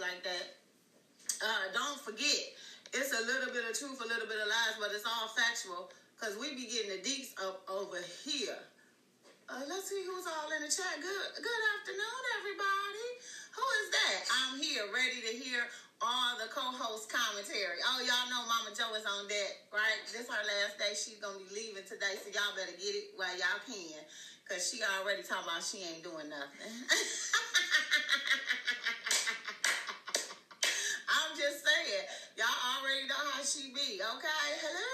like that. Uh, don't forget, it's a little bit of truth, a little bit of lies, but it's all factual because we be getting the deets up over here. Uh, let's see who's all in the chat. Good, good afternoon, everybody. Who is that? I'm here, ready to hear all the co-host commentary. Oh, y'all know Momma Jo is on deck, right? This her last day. She's gonna be leaving today, so y'all better get it while y'all can. Cause she already talking about she ain't doing nothing. I'm just saying, y'all already know how she be, okay? Hello.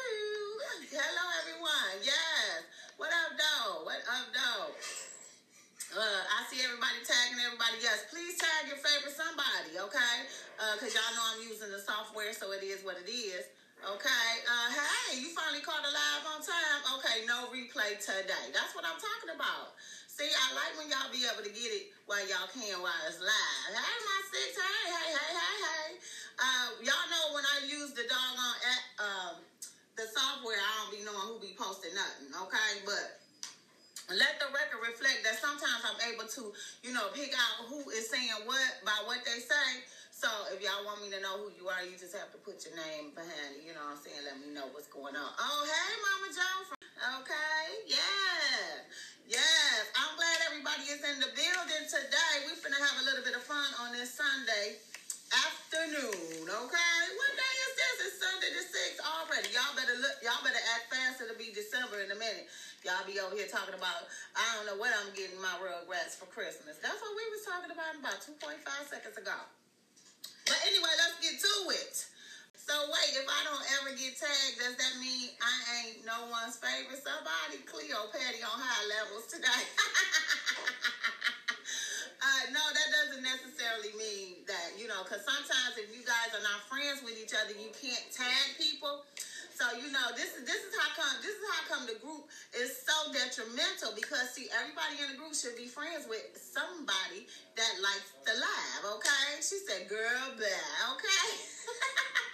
Hello everyone. Yes. What up, though? What up, though? Uh, I see everybody tagging everybody. Yes, please tag your favorite somebody, okay? Because uh, y'all know I'm using the software, so it is what it is. Okay. Uh, hey, you finally caught a live on time. Okay, no replay today. That's what I'm talking about. See, I like when y'all be able to get it while y'all can while it's live. Hey, my six. Hey, hey, hey, hey, hey. Uh, y'all know when I use the doggone at, um, the software, I don't be knowing who be posting nothing. Okay, but let the record reflect that sometimes I'm able to, you know, pick out who is saying what by what they say. So if y'all want me to know who you are, you just have to put your name behind it. You know what I'm saying? Let me know what's going on. Oh, hey, Momma Jo. Okay, yeah. Yes, I'm glad everybody is in the building today. We're finna have a little bit of fun on this Sunday afternoon, okay? What day is this? It's Sunday the 6th already. Y'all better look, y'all better act fast. It'll be December in a minute. Y'all be over here talking about, I don't know what I'm getting my Rugrats for Christmas. That's what we was talking about about 2.5 seconds ago. But anyway, let's get to it. So wait, if I don't ever get tagged, does that mean I ain't no one's favorite? Somebody, Cleo Patty on high levels today. uh, no, that doesn't necessarily mean that, you know, because sometimes if you guys are not friends with each other, you can't tag people. So you know this is this is how come this is how come the group is so detrimental because see everybody in the group should be friends with somebody that likes the live. Okay, she said, "Girl, bad." Okay.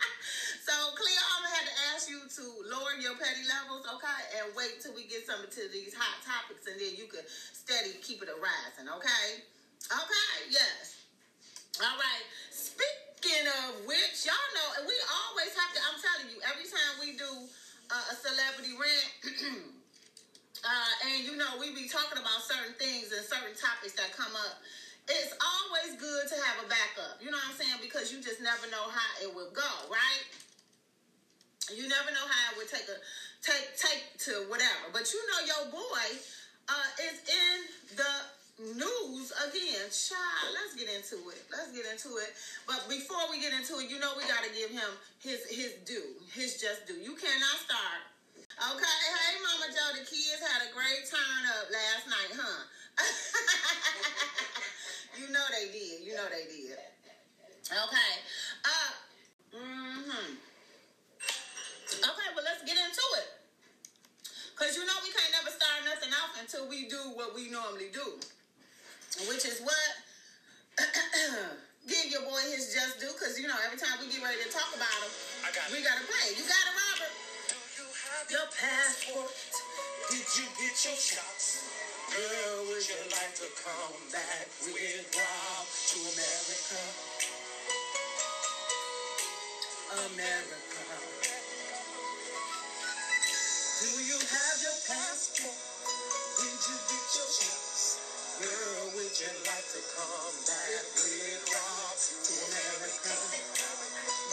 so Cleo, I'm gonna have to ask you to lower your petty levels, okay, and wait till we get some to these hot topics, and then you can steady keep it a rising. Okay. Okay. Yes. All right. Speaking of which, y'all know and we always have to. I'm telling you, every time we do uh, a celebrity rant, uh, and you know we be talking about certain things and certain topics that come up. It's always good to have a backup. You know what I'm saying? Because you just never know how it will go, right? You never know how it would take a take take to whatever. But you know your boy uh, is in the news again. Child, let's get into it. Let's get into it. But before we get into it, you know we gotta give him his his due, his just due. You cannot start. Okay, hey Momma Jo, the kids had a great turn up last night, huh? you know they did. You know they did. Okay. Uh mm-hmm. Okay, well let's get into it. Cause you know we can't never start nothing off until we do what we normally do which is what give your boy his just due. Because you know, every time we get ready to talk about him, got we gotta play. You got it, Robert. Do you have your passport? Did you get your shots? Girl, would you like to come back with Rob to America? America. Did you get your? Girl, would you like to come back with to America?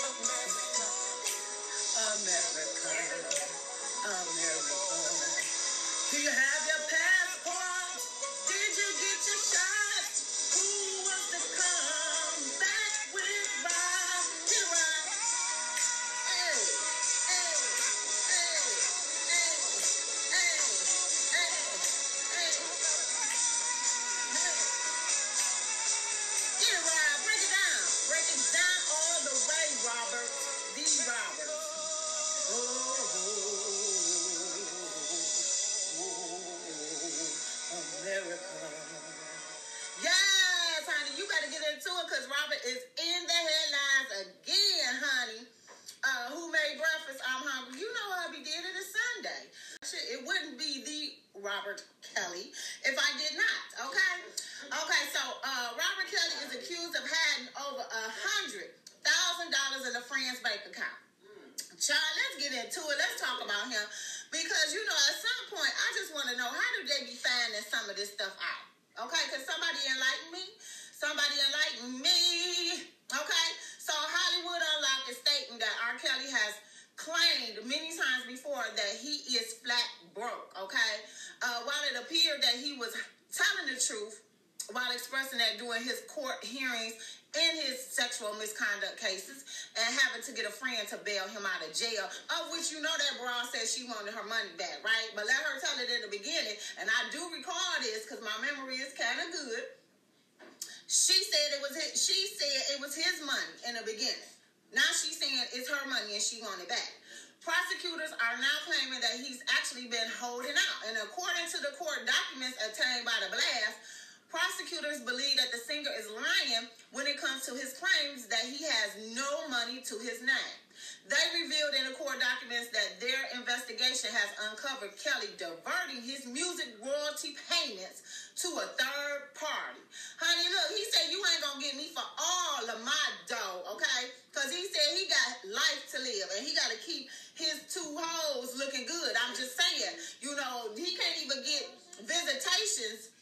America, America, America. Do you have your Robert Kelly if I did not. Okay, okay. So uh, Robert Kelly is accused of having over a hundred thousand dollars in a friend's bank account. Child, let's get into it. Let's talk about him because you know at some point I just want to know how do they be finding some of this stuff out? Okay, because somebody enlighten me. Somebody enlighten me. Okay, so Hollywood Unlocked is stating that R. Kelly has claimed many times before that he is flat broke. Okay, uh, while it appeared that he was telling the truth while expressing that during his court hearings in his sexual misconduct cases and having to get a friend to bail him out of jail, of which you know that broad said she wanted her money back, right? But let her tell it in the beginning, and I do recall this because my memory is kind of good. She said it was his, she said it was his money in the beginning. Now she's saying it's her money and she wanted it back. Prosecutors are now claiming that he's actually been holding out. And according to the court documents obtained by the blast, prosecutors believe that the singer is lying when it comes to his claims that he has no money to his name. They revealed in the court documents that their investigation has uncovered Kelly diverting his music royalty payments to a third party. Honey, look, he said you ain't gonna get me for all of my dough, okay? Because he said he got life to live and he got to keep his two hoes looking good. I'm just saying, you know, he can't even get visitations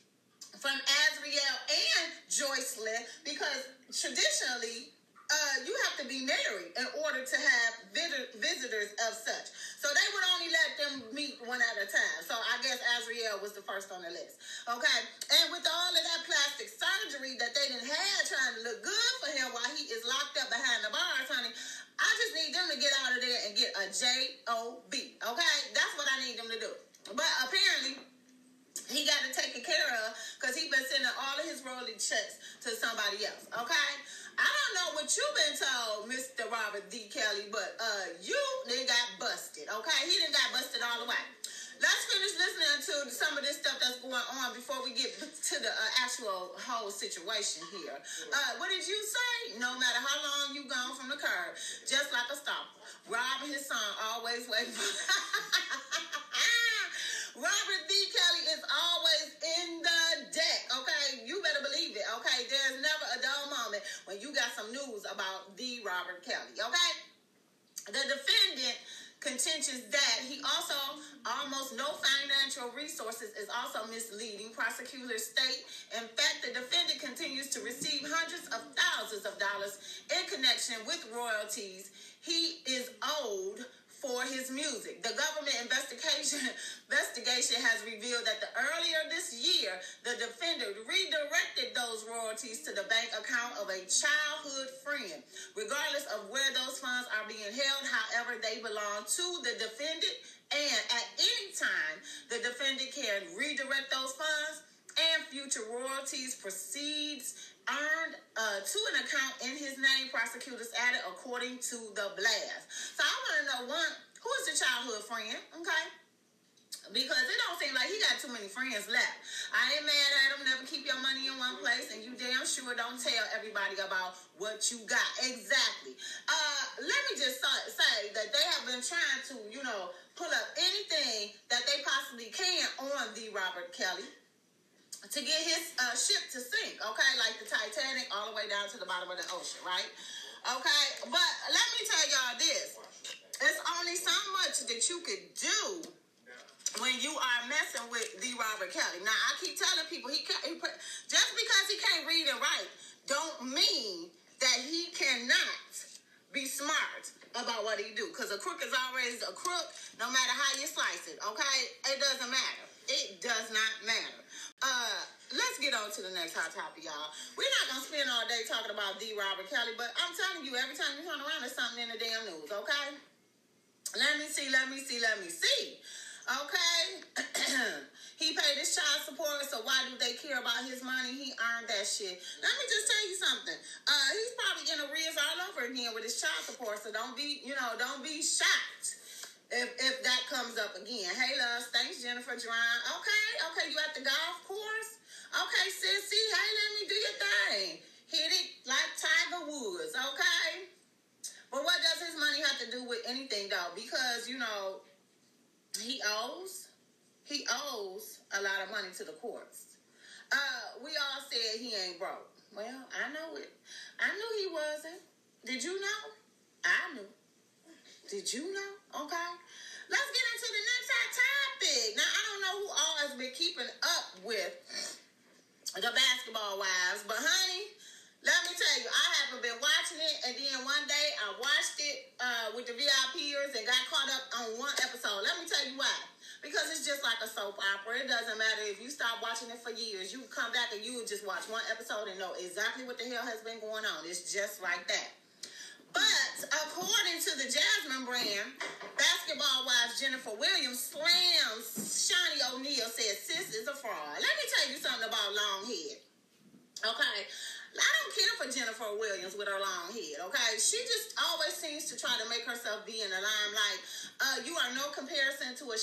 from Azriel and Joycelyn because traditionally uh, you have to be married in order to have visitors of such. So they would only let them meet one at a time. So I guess Azriel was the first on the list. Okay. And with all of that plastic surgery that they didn't have trying to look good for him while he is locked up behind the bars, honey, I just need them to get out of there and get a J-O-B. Okay? That's what I need them to do. But apparently, he got it taken care of because he been sending all of his royalty checks to somebody else. Okay? I don't know what you've been told, Mr. Robert Thee Kelly, but uh, you then got busted. Okay? He didn't got busted all the way. Let's finish listening to some of this stuff that's going on before we get to the uh, actual whole situation here. Uh, what did you say? No matter how long you gone from the curb, just like a stalker, Rob and his son, always waiting for. Robert Thee Kelly is always in the deck, okay? You better believe it, okay? There's never a dull moment when you got some news about the Robert Kelly, okay? The defendant contentions that he also almost no financial resources is also misleading. Prosecutors state, in fact, the defendant continues to receive hundreds of thousands of dollars in connection with royalties he is owed for his music. The government investigation investigation has revealed that the earlier this year, the defendant redirected those royalties to the bank account of a childhood friend. Regardless of where those funds are being held, however, they belong to the defendant, and at any time, the defendant can redirect those funds and future royalties proceeds earned uh, to an account in his name, prosecutors added according to the blast. So I want to know one, who is the childhood friend? Okay. Because it don't seem like he got too many friends left. I ain't mad at him. Never keep your money in one place, and you damn sure don't tell everybody about what you got. Exactly. Uh, let me just say that they have been trying to, you know, pull up anything that they possibly can on the Robert Kelly to get his uh, ship to sink, okay? Like the Titanic all the way down to the bottom of the ocean, right? Okay, but let me tell y'all this. It's only so much that you could do when you are messing with the Robert Kelly. Now, I keep telling people, he, he just because he can't read and write don't mean that he cannot be smart about what he do. Because a crook is always a crook, no matter how you slice it, okay? It doesn't matter. It does not matter. Uh, let's get on to the next hot topic, y'all. We're not gonna spend all day talking about Thee Robert Kelly, but I'm telling you, every time you turn around, there's something in the damn news. Okay. Let me see. Let me see. Let me see. Okay. he paid his child support, so why do they care about his money? He earned that shit. Let me just tell you something. Uh, he's probably in arrears all over again with his child support, so don't be, you know, don't be shocked if if that comes up again. Hey, love, thanks, Jennifer Duran. Okay, okay, you at the golf course? Okay, sissy, hey, let me do your thing. Hit it like Tiger Woods, okay? But what does his money have to do with anything, though? Because, you know, he owes. he owes a lot of money to the courts. Uh, we all said he ain't broke. Well, I know it. I knew he wasn't. Did you know? I knew. Did you know? Okay. Let's get into the next hot topic. Now, I don't know who all has been keeping up with the basketball wives, but honey, let me tell you, I haven't been watching it, and then one day I watched it uh, with the VIPers and got caught up on one episode. Let me tell you why. Because it's just like a soap opera. It doesn't matter if you stop watching it for years. You come back and you just watch one episode and know exactly what the hell has been going on. It's just like that. But according to the Jasmine brand, basketball wife Jennifer Williams slams Shaunie O'Neal says sis is a fraud. Let me tell you something about long. Okay. I don't care for Jennifer Williams with her long head, okay? She just always seems to try to make herself be in the limelight. Uh, you are no comparison to a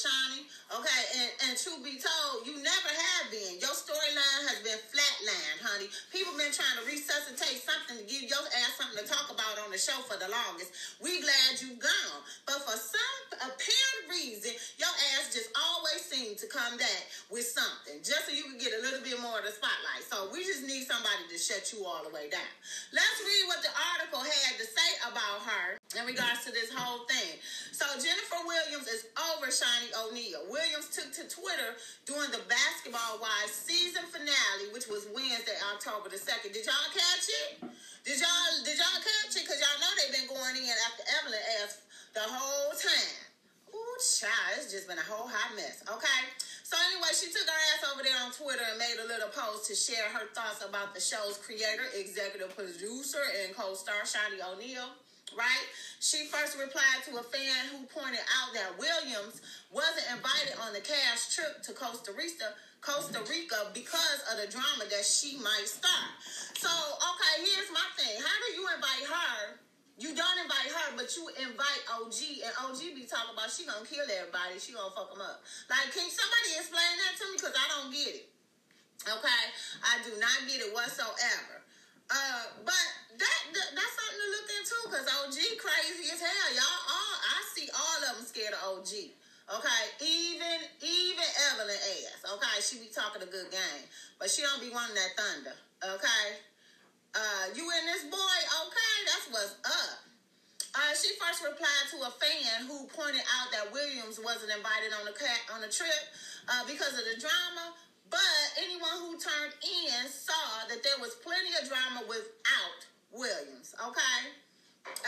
okay? And, and truth be told, you never have been. Your storyline has been flatlined, honey. People been trying to resuscitate something to give your ass something to talk about on the show for the longest. We glad you gone. But for some apparent reason, your ass just always seemed to come back with something just so you can get a little bit more of the spotlight. So we just need somebody to shut you all the way down. Let's read what the article had to say about her in regards to this whole thing. So Jennifer Williams is over Shaunie O'Neal. Williams took to Twitter during the Basketball Wives season finale, which was Wednesday, October the second. Did y'all catch it? Did y'all did y'all catch it? Cause y'all know they've been going in after Evelyn asked the whole time. Ooh, child, it's just been a whole hot mess. Okay. So anyway, she took her ass over there on Twitter and made a little post to share her thoughts about the show's creator, executive producer, and co-star Shaunie O'Neal. Right? She first replied to a fan who pointed out that Williams wasn't invited on the cash trip to Costa Rica, Costa Rica because of the drama that she might start. So, okay, here's my thing. How do you invite her you don't invite her, but you invite OG, and OG be talking about she gonna kill everybody. She gonna fuck them up. Like, can somebody explain that to me? Because I don't get it. Okay, I do not get it whatsoever. Uh, but that, that that's something to look into because OG crazy as hell. Y'all all I see all of them scared of OG. Okay, even even Evelyn ass. Okay, she be talking a good game, but she don't be wanting that thunder. Okay, uh, you and this boy, okay, that's what's up. Uh, she first replied to a fan who pointed out that Williams wasn't invited on the cat on the trip uh, because of the drama. But anyone who turned in saw that there was plenty of drama without Williams. Okay,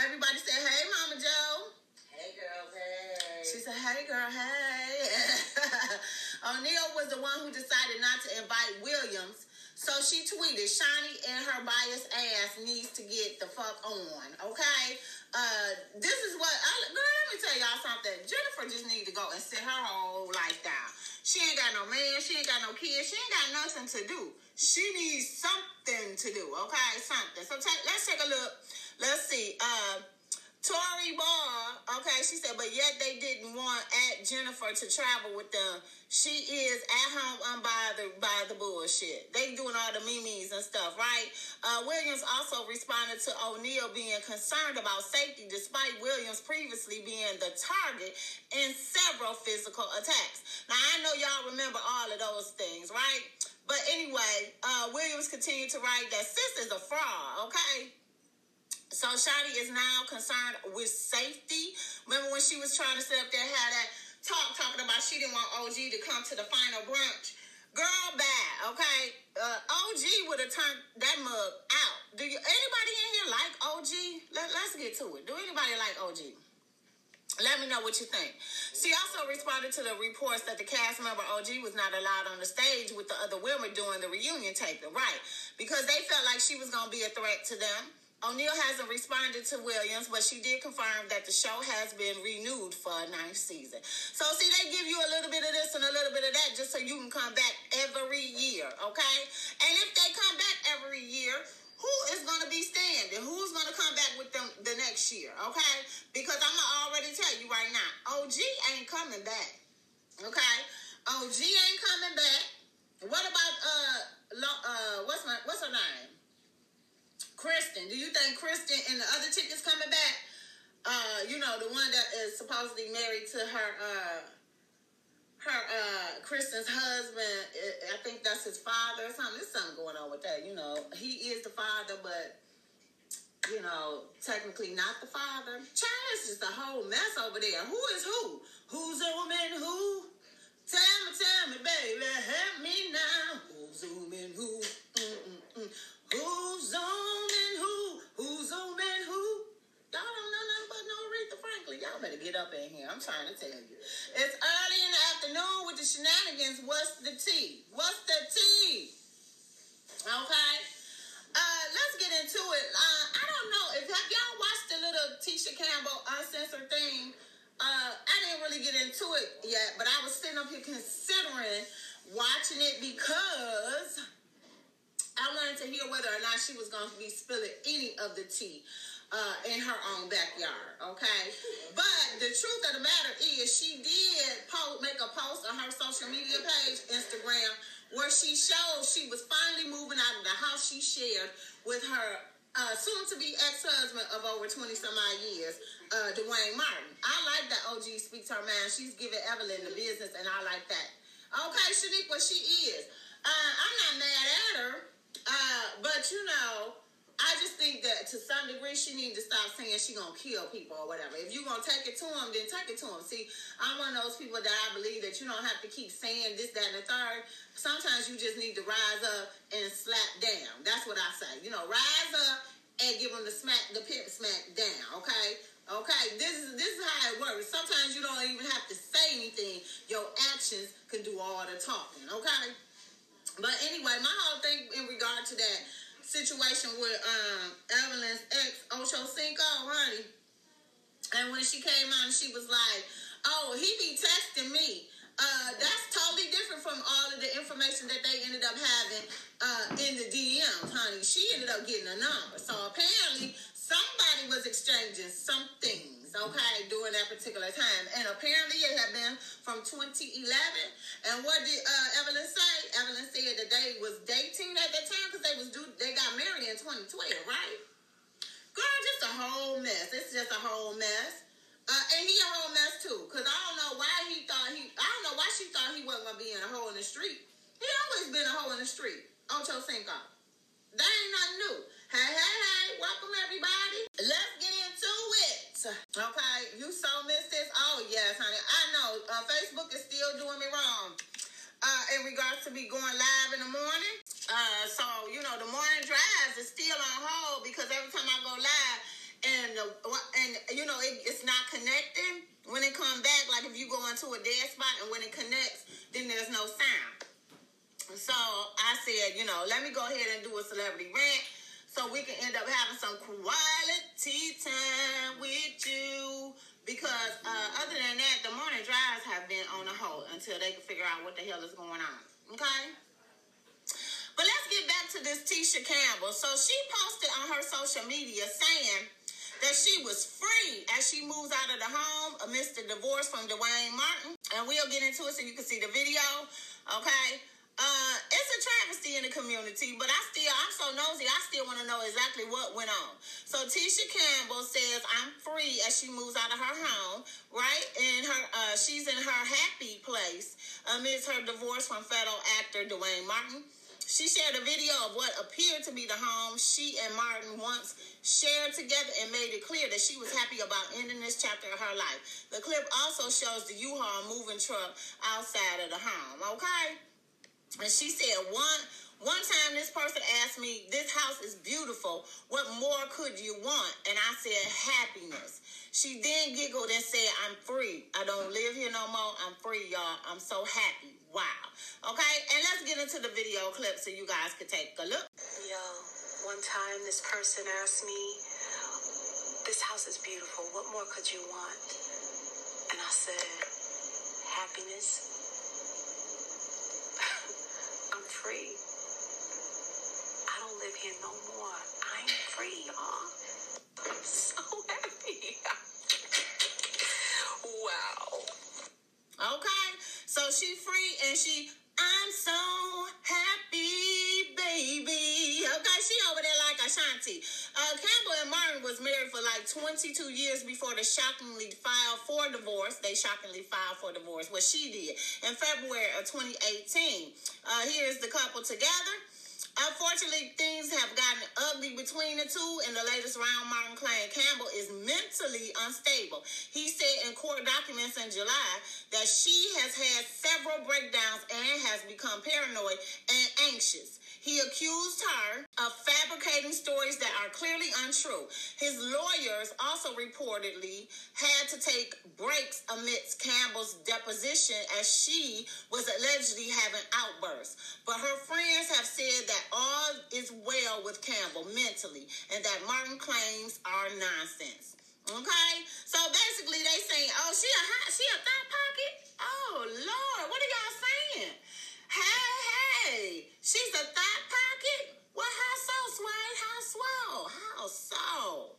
everybody said, "Hey, Momma Jo." Hey, girls. Hey. She said, "Hey, girl, hey." O'Neal was the one who decided not to invite Williams so she tweeted, Shaunie and her biased ass needs to get the fuck on, okay? Uh, this is what, I, girl, let me tell y'all something. Jennifer just need to go and sit her whole life down. She ain't got no man, she ain't got no kids, she ain't got nothing to do. She needs something to do, okay? Something. So take, let's take a look. Let's see. Uh, Tori Ball, okay, she said, but yet they didn't want at Jennifer to travel with them. She is at home unbothered by the bullshit. They doing all the memes and stuff, right? Uh, Williams also responded to O'Neal being concerned about safety, despite Williams previously being the target in several physical attacks. Now I know y'all remember all of those things, right? But anyway, uh, Williams continued to write that sis is a fraud, okay? So Shaunie is now concerned with safety. Remember when she was trying to sit up there, had that talk talking about she didn't want OG to come to the final brunch. Girl, bad, okay? Uh, OG would have turned that mug out. Do you anybody in here like OG? Let, let's get to it. Do anybody like OG? Let me know what you think. She also responded to the reports that the cast member OG was not allowed on the stage with the other women during the reunion taping, right? Because they felt like she was going to be a threat to them. O'Neal hasn't responded to Williams, but she did confirm that the show has been renewed for a ninth season. So, see, they give you a little bit of this and a little bit of that just so you can come back every year, okay? And if they come back every year, who is going to be standing? Who's going to come back with them the next year, okay? Because I'm going to already tell you right now, OG ain't coming back, okay? OG ain't coming back. What about, uh, uh what's, my, what's her name? Kristen. Do you think Kristen and the other chick is coming back? Uh, you know, the one that is supposedly married to her uh her uh Kristen's husband, I think that's his father or something. There's something going on with that. You know, he is the father, but you know, technically not the father. Child, it's just a whole mess over there. Who is who? Who's zooming who? Tell me, tell me, baby, help me now. Who's zooming who? Mm-mm-mm. Who's zooming who? Who's zooming who? Y'all don't know nothing but no Aretha Franklin. Y'all better get up in here. I'm trying to tell you. It's early in the afternoon with the shenanigans. What's the tea? What's the tea? Okay. Uh, let's get into it. Uh, I don't know if have y'all watched the little Tisha Campbell uncensored thing. Uh, I didn't really get into it yet, but I was sitting up here considering watching it because I wanted to hear whether or not she was going to be spilling any of the tea uh, in her own backyard. Okay, but the truth of the matter is, she did post, make a post on her social media page, Instagram, where she showed she was finally moving out of the house she shared with her uh, soon to be ex husband of over 20 some odd years, uh, Duane Martin. I like that OG speaks her mind. She's giving Evelyn the business, and I like that. Okay, Shaniqua, she is. Uh, I'm not mad at her, uh, but you know, I just think that to some degree she needs to stop saying she gonna kill people or whatever. If you gonna take it to them, then take it to them. See, I'm one of those people that I believe that you don't have to keep saying this, that, and the third. Sometimes you just need to rise up and slap down. That's what I say. You know, rise up and give them the smack, the pimp smack down. Okay. Okay, this is this is how it works. Sometimes you don't even have to say anything. Your actions can do all the talking. Okay. But anyway, my whole thing in regard to that situation with um, Evelyn's ex, Ocho Cinco, honey. And when she came on, she was like, oh, he be texting me. Uh, that's totally different from all of the information that they ended up having uh, in the DMs, honey. She ended up getting a number. So apparently, somebody was exchanging something okay, during that particular time. And apparently it had been from 2011. And what did uh, Evelyn say? Evelyn said that they was dating at that time because they was do they got married in 2012, right? Girl, just a whole mess. It's just a whole mess. Uh, and he a whole mess too, cause I don't know why he thought he. I don't know why she thought he wasn't gonna be in a hole in the street. He always been a hole in the street. Ocho Cinco. That ain't nothing new. Hey, hey, hey! Welcome everybody. Let's get into it. Okay, you so missed this. Oh yes, honey. I know. Uh, Facebook is still doing me wrong. Uh, in regards to me going live in the morning. Uh, so you know the morning drives is still on hold because every time I go live and and you know it, it's not connecting when it comes back. Like if you go into a dead spot and when it connects, then there's no sound. So I said, you know, let me go ahead and do a celebrity rant so we can end up having some quality time with you. Because uh, other than that, the morning drives have been on a hold until they can figure out what the hell is going on. Okay? But let's get back to this Tisha Campbell. So she posted on her social media saying that she was free as she moves out of the home amidst the divorce from Duane Martin. And we'll get into it so you can see the video. Okay? Uh, it's a travesty in the community, but I still, I'm so nosy, I still want to know exactly what went on. So Tisha Campbell says, I'm free as she moves out of her home, right? And her, uh, she's in her happy place amidst her divorce from fellow actor Duane Martin. She shared a video of what appeared to be the home she and Martin once shared together and made it clear that she was happy about ending this chapter of her life. The clip also shows the U-Haul moving truck outside of the home, okay? And she said, one one time this person asked me, This house is beautiful. What more could you want? And I said, Happiness. She then giggled and said, I'm free. I don't live here no more. I'm free, y'all. I'm so happy. Wow. Okay, and let's get into the video clip so you guys could take a look. Yo, one time this person asked me, This house is beautiful. What more could you want? And I said, Happiness free. I don't live here no more. I'm free, y'all. I'm so happy. wow. Okay, so she free and she, I'm so happy, baby. Okay, she over there like Ashanti. Uh, Campbell and Martin was married for like 22 years before they shockingly filed for divorce. They shockingly filed for divorce, what she did in February of 2018. Uh, here's the couple together. Unfortunately, things have gotten ugly between the two. In the latest round, Martin claimed Campbell is mentally unstable. He said in court documents in July that she has had several breakdowns and has become paranoid and anxious. He accused her of fabricating stories that are clearly untrue. His lawyers also reportedly had to take breaks amidst Campbell's deposition as she was allegedly having outbursts. But her friends have said that all is well with Campbell mentally and that Martin claims are nonsense. Okay, so basically they saying, "Oh, she a hot, she a thought pocket." Oh Lord, what are y'all saying? Hey, hey, she's a thought pocket. Well, how so, Sway? How swole? How so?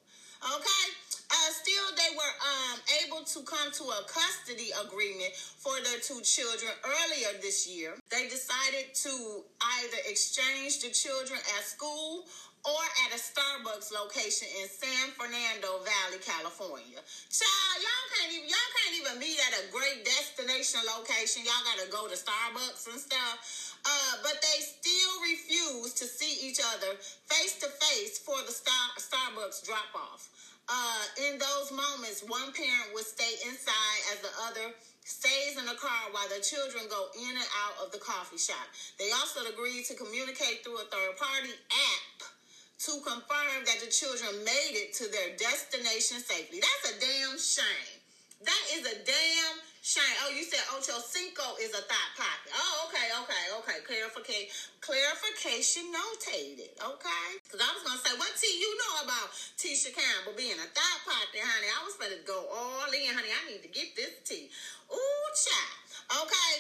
Okay. Uh, still, they were um, able to come to a custody agreement for their two children earlier this year. They decided to either exchange the children at school or at a Starbucks location in San Fernando Valley, California. Child, y'all can't even y'all can't even meet at a great destination location. Y'all gotta go to Starbucks and stuff. Uh, but they still refuse to see each other face to face for the Star- Starbucks drop off. Uh, in those moments, one parent would stay inside as the other stays in the car while the children go in and out of the coffee shop. They also agreed to communicate through a third party app to confirm that the children made it to their destination safely. That's a damn shame. That is a damn shame. Oh, you said Ocho Cinco is a thought pocket. Oh, okay, okay, okay. Clarification, clarification notated. Okay, because I was gonna say, what T you know about Tisha Campbell being a thought pocket, honey? I was gonna go all in, honey. I need to get this tea. Ooh, child. Okay.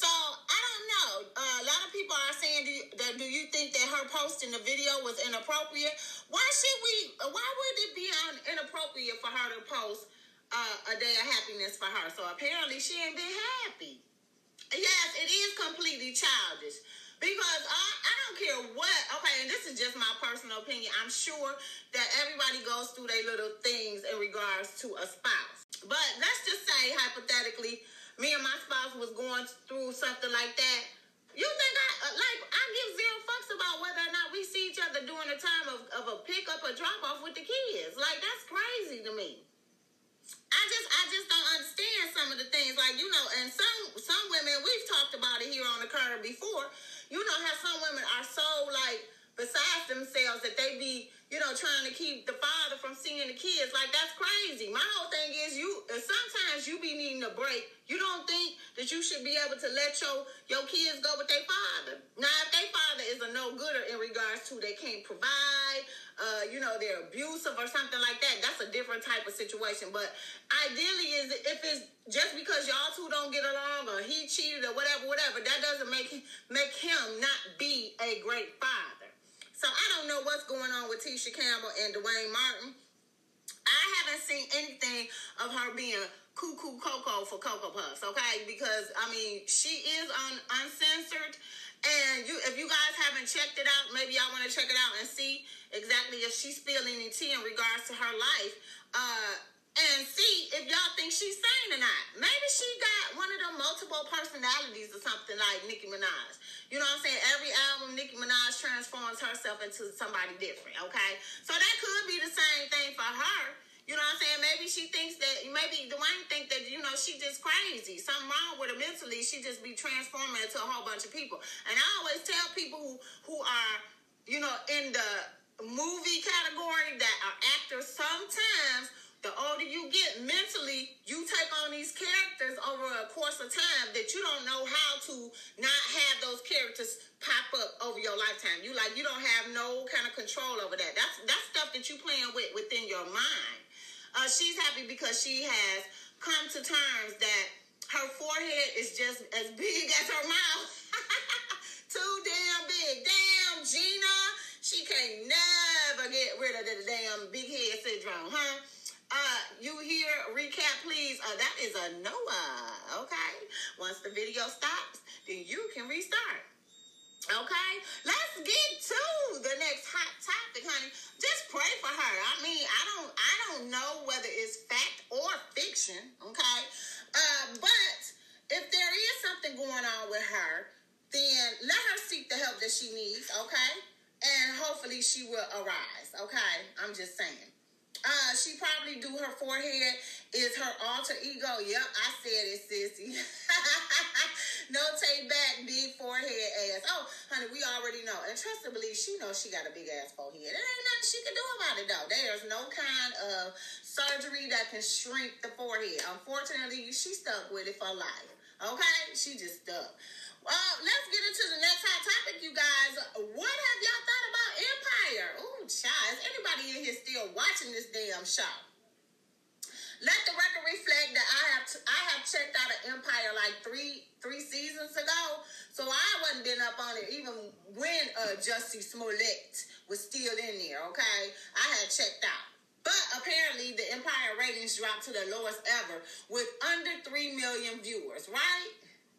So I don't know. Uh, a lot of people are saying, do you, that, do you think that her posting the video was inappropriate? Why should we? Why would it be inappropriate for her to post uh, a day of happiness for her? So apparently she ain't been happy. Yes, it is completely childish. Because I, I don't care what, okay, and this is just my personal opinion. I'm sure that everybody goes through their little things in regards to a spouse. But let's just say, hypothetically, me and my spouse was going through something like that, you think I uh, like I give zero fucks about whether or not we see each other during the time of, of a pickup or drop off with the kids? Like that's crazy to me. I just I just don't understand some of the things. Like you know, and some some women we've talked about it here on the curb before. You know how some women are so like besides themselves that they be you know, trying to keep the father from seeing the kids. Like that's crazy. My whole thing is you. Sometimes you be needing a break. You don't think that you should be able to let your your kids go with their father. Now, if their father is a no gooder in regards to they can't provide, uh, you know, they're abusive or something like that. That's a different type of situation. But ideally, is if it's just because y'all two don't get along or he cheated or whatever, whatever, that doesn't make make him not be a great father. So I don't know what's going on with Tisha Campbell and Duane Martin. I haven't seen anything of her being cuckoo cocoa for Cocoa Puffs, okay? Because I mean, she is on uncensored. And you, if you guys haven't checked it out, maybe y'all want to check it out and see exactly if she's spilling any tea in regards to her life. Uh, and see if y'all think she's sane or not. Maybe she got one of them multiple personalities or something like Nicki Minaj. You know what I'm saying? Every album, Nicki Minaj transforms herself into somebody different, okay? So that could be the same thing for her. You know what I'm saying? Maybe she thinks that, maybe Duane think that, you know, she just crazy. Something wrong with her mentally. She just be transforming into a whole bunch of people. And I always tell people who, who are, you know, in the movie category that are actors sometimes the older you get mentally, you take on these characters over a course of time that you don't know how to not have those characters pop up over your lifetime. You like you don't have no kind of control over that. That's that's stuff that you playing with within your mind. Uh, she's happy because she has come to terms that her forehead is just as big as her mouth. Too damn big. Damn, Gina. She can't never get rid of the damn big head syndrome, huh? Uh, you hear recap, please. Uh, that is a Noah. Okay. Once the video stops, then you can restart. Okay, let's get to the next hot topic, honey. Just pray for her. I mean, I don't, I don't know whether it's fact or fiction. Okay, uh, but if there is something going on with her, then let her seek the help that she needs. Okay, and hopefully she will arise. Okay, I'm just saying. Uh, she probably do her forehead is her alter ego. Yep, I said it, sissy. no take back, big forehead ass. Oh, honey, we already know. And trust and believe, she knows she got a big ass forehead. There ain't nothing she can do about it though. There's no kind of surgery that can shrink the forehead. Unfortunately, she stuck with it for life. Okay, she just stuck. Well, let's get into the next hot topic, you guys. What have y'all thought about Empire? Oh, child, is anybody in here still watching this damn show? Let the record reflect that I have t- I have checked out of Empire like three three seasons ago, so I wasn't been up on it even when uh, Jussie Smollett was still in there. Okay, I had checked out. But apparently, the Empire ratings dropped to the lowest ever with under 3 million viewers, right?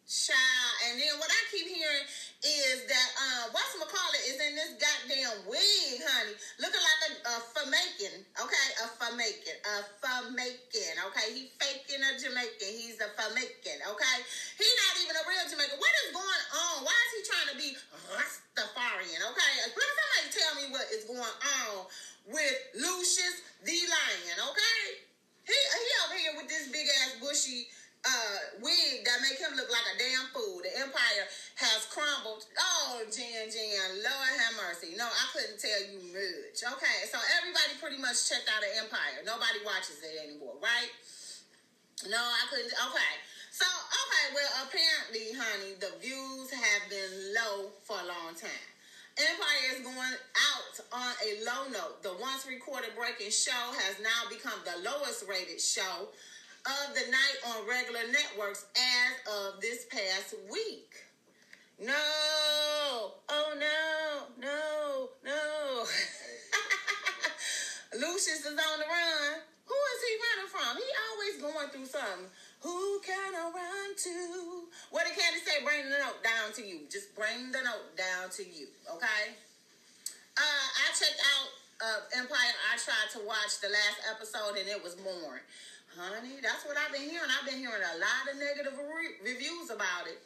Child. And then what I keep hearing is that uh, what's McCullough is in this goddamn wig, honey, looking like a, a Jamaican, okay, a Jamaican, a Jamaican, okay. He faking a Jamaican. He's a Jamaican, okay. He not even a real Jamaican. What is going on? Why is he trying to be Rastafarian, okay? Please somebody tell me what is going on with Lucious the Lion, okay? He he over here with this big ass bushy uh, wig that make him look like a damn fool. The empire has crumbled. Oh, Jan Jan, Lord have mercy. No, I couldn't tell you much. Okay, so everybody pretty much checked out the empire. Nobody watches it anymore, right? No, I couldn't. Okay. So, okay, well, apparently, honey, the views have been low for a long time. Empire is going out on a low note. The once recorded breaking show has now become the lowest rated show of the night on regular networks as of this past week. No, oh no, no, no. Lucious is on the run. Who is he running from? He always going through something. Who can I run to? What did Candy say? Bring the note down to you. Just bring the note down to you, okay? Uh, I checked out uh, Empire. I tried to watch the last episode and it was boring. Honey, that's what I've been hearing. I've been hearing a lot of negative re- reviews about it.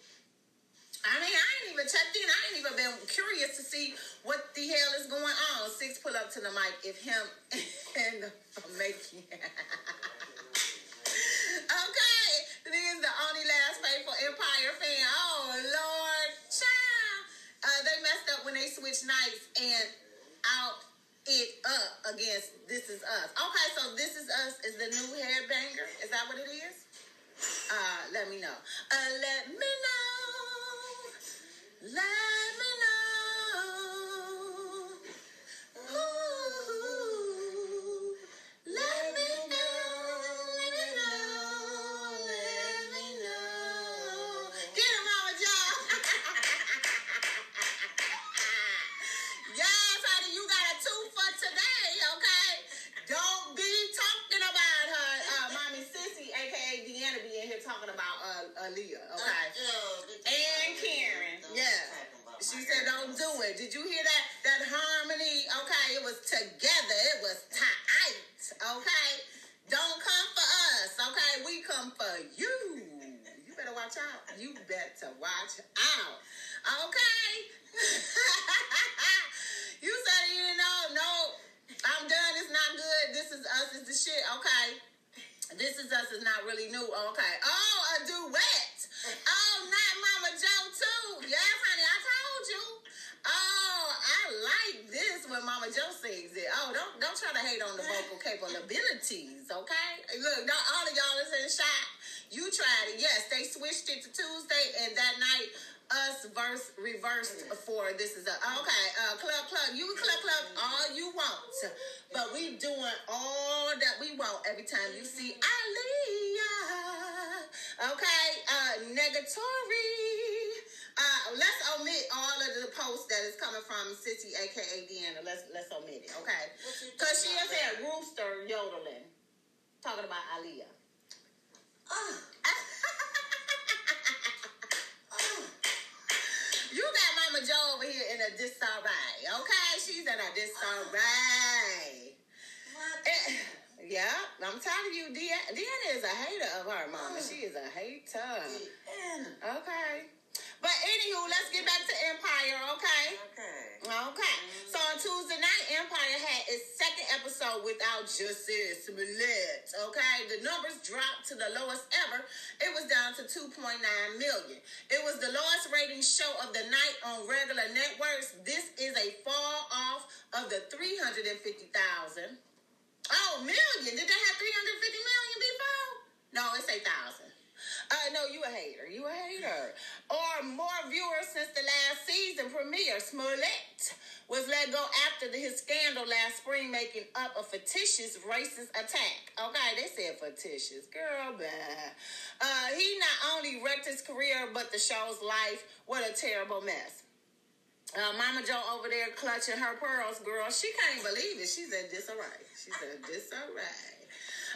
I mean, I ain't even checked in. I ain't even been curious to see what the hell is going on. Six pull up to the mic if him and making. okay, this is the only last faithful Empire fan. Oh Lord, child. Uh, they messed up when they switched nights and out it up against This Is Us. Okay, so This Is Us is the new headbanger. Is that what it is? Uh, let me know. Uh, let me know. Let me know. Ooh, let me know. Let me know. Let me know. Get him, Momma Jo. yes, honey, you got a two for today, okay? Don't be talking about her. Uh, Mommy Sissy, aka Deanna, be in here talking about uh, Aaliyah, okay? And Karen, yeah. She said, "Don't do it." Did you hear that? That harmony, okay? It was together. It was tight, okay? Don't come for us, okay? We come for you. You better watch out. You better watch out, okay? you said you didn't know. No, I'm done. It's not good. This is us. Is the shit, okay? This is us is not really new. Okay. Oh, a duet. Oh, not Momma Jo too. Yes, honey, I told you. Oh, I like this when Momma Jo sings it. Oh, don't don't try to hate on the vocal capabilities, okay? Look, not all of y'all is in shock. You tried it. Yes, they switched it to Tuesday, and that night us verse reversed for this is a okay uh club club you can club club all you want. But we doing all that we want every time you see Aliyah okay uh negatory. Uh let's omit all of the posts that is coming from City aka Deanna. Let's let's omit it okay? Because she is at rooster yodeling. Talking about Aliyah you got Joe a disarray. Okay, she's in a disarray. Eh, yeah, I'm telling you, Deanna, Deanna is a hater of her mama. She is a hater. Okay. But anywho, let's get back to Empire, okay? Okay. Okay. So on Tuesday night, Empire had its second episode without Jussie Smollett. Okay. The numbers dropped to the lowest ever. It was down to 2.9 million. It was the lowest rating show of the night on regular networks. This is a fall off of the 350,000. Oh, million. Did they have 350 million before? No, it's 8,000. Uh, no, you a hater. You a hater. Or more viewers since the last season premiere. Smollett was let go after the, his scandal last spring, making up a fictitious racist attack. Okay, they said fictitious. Girl, bad. Uh, he not only wrecked his career, but the show's life. What a terrible mess. Uh, Momma Jo over there clutching her pearls, girl. She can't believe it. She's in disarray. She's in disarray.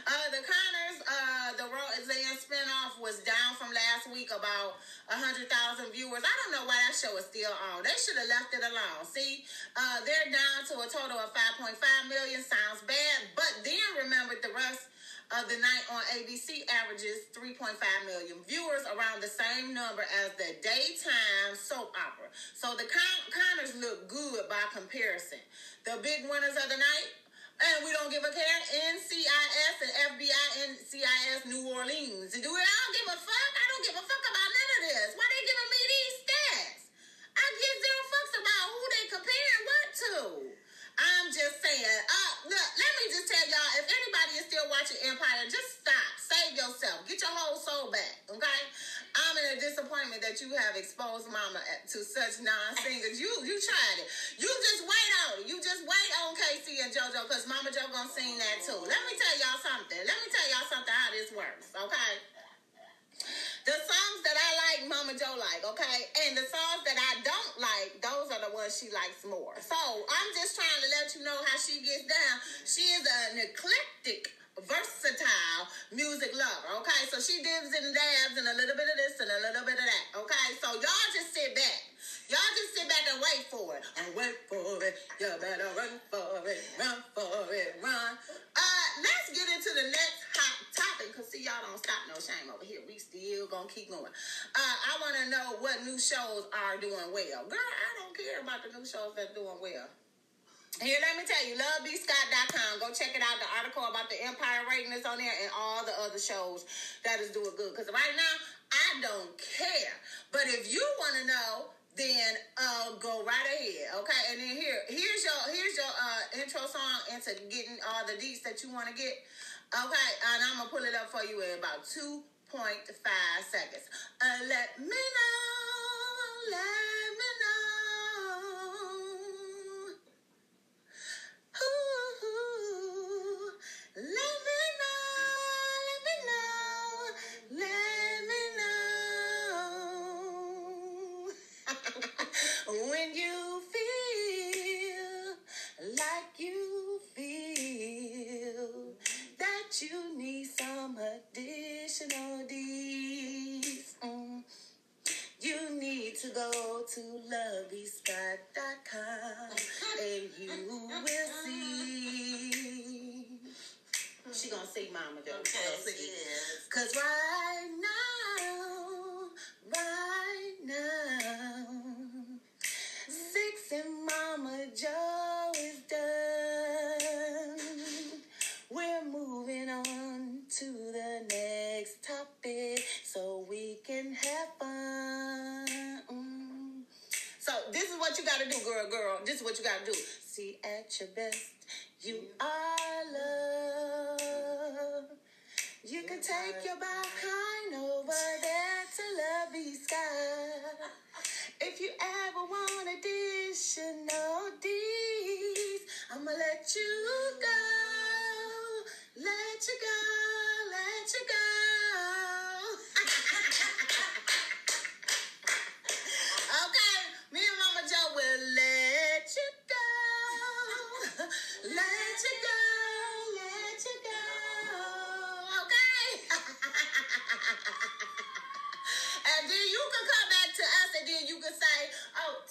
Uh, the Conners, uh, the Roseanne spinoff was down from last week about 100,000 viewers. I don't know why that show is still on. They should have left it alone. See, uh, they're down to a total of 5.5 million. Sounds bad, but then remember the rest of the night on ABC averages 3.5 million viewers, around the same number as the daytime soap opera. So the Con- Conners look good by comparison. The big winners of the night, and we don't give a care, NCIS and FBI NCIS New Orleans. And do it, I don't give a fuck. I don't give a fuck about none of this. Why they giving me these stats? I give zero fucks about who they comparing what to. I'm just saying. Uh, look, let me just tell y'all, if anybody is still watching Empire, just stop. Save yourself. Get your whole soul back, okay? I'm in a disappointment that you have exposed Mama to such non-singers. You you tried it. You just wait on it. You just wait on K-Ci and JoJo because Momma Jo gonna sing that too. Let me tell y'all something. Let me tell y'all something how this works, okay? The songs that I like, Momma Jo like, okay? And the songs that I don't like, those are the ones she likes more. So I'm just trying to let you know how she gets down. She is an eclectic versatile music lover. Okay, so she dips and dabs and a little bit of this and a little bit of that. Okay, so y'all just sit back. Y'all just sit back and wait for it. And wait for it. You better run for it. Run for it. Run. Uh, let's get into the next hot topic because see, y'all don't stop no shame over here. We still gonna keep going. Uh, I want to know what new shows are doing well. Girl, I don't care about the new shows that's doing well. Here, let me tell you, lovebscott.com. Go check it out. The article about the Empire rating is on there and all the other shows that is doing good. Because right now, I don't care. But if you want to know, then uh, go right ahead, okay? And then here, here's your here's your uh, intro song into getting all the deets that you want to get, okay? And I'm gonna pull it up for you in about two point five seconds. Uh, let me know, let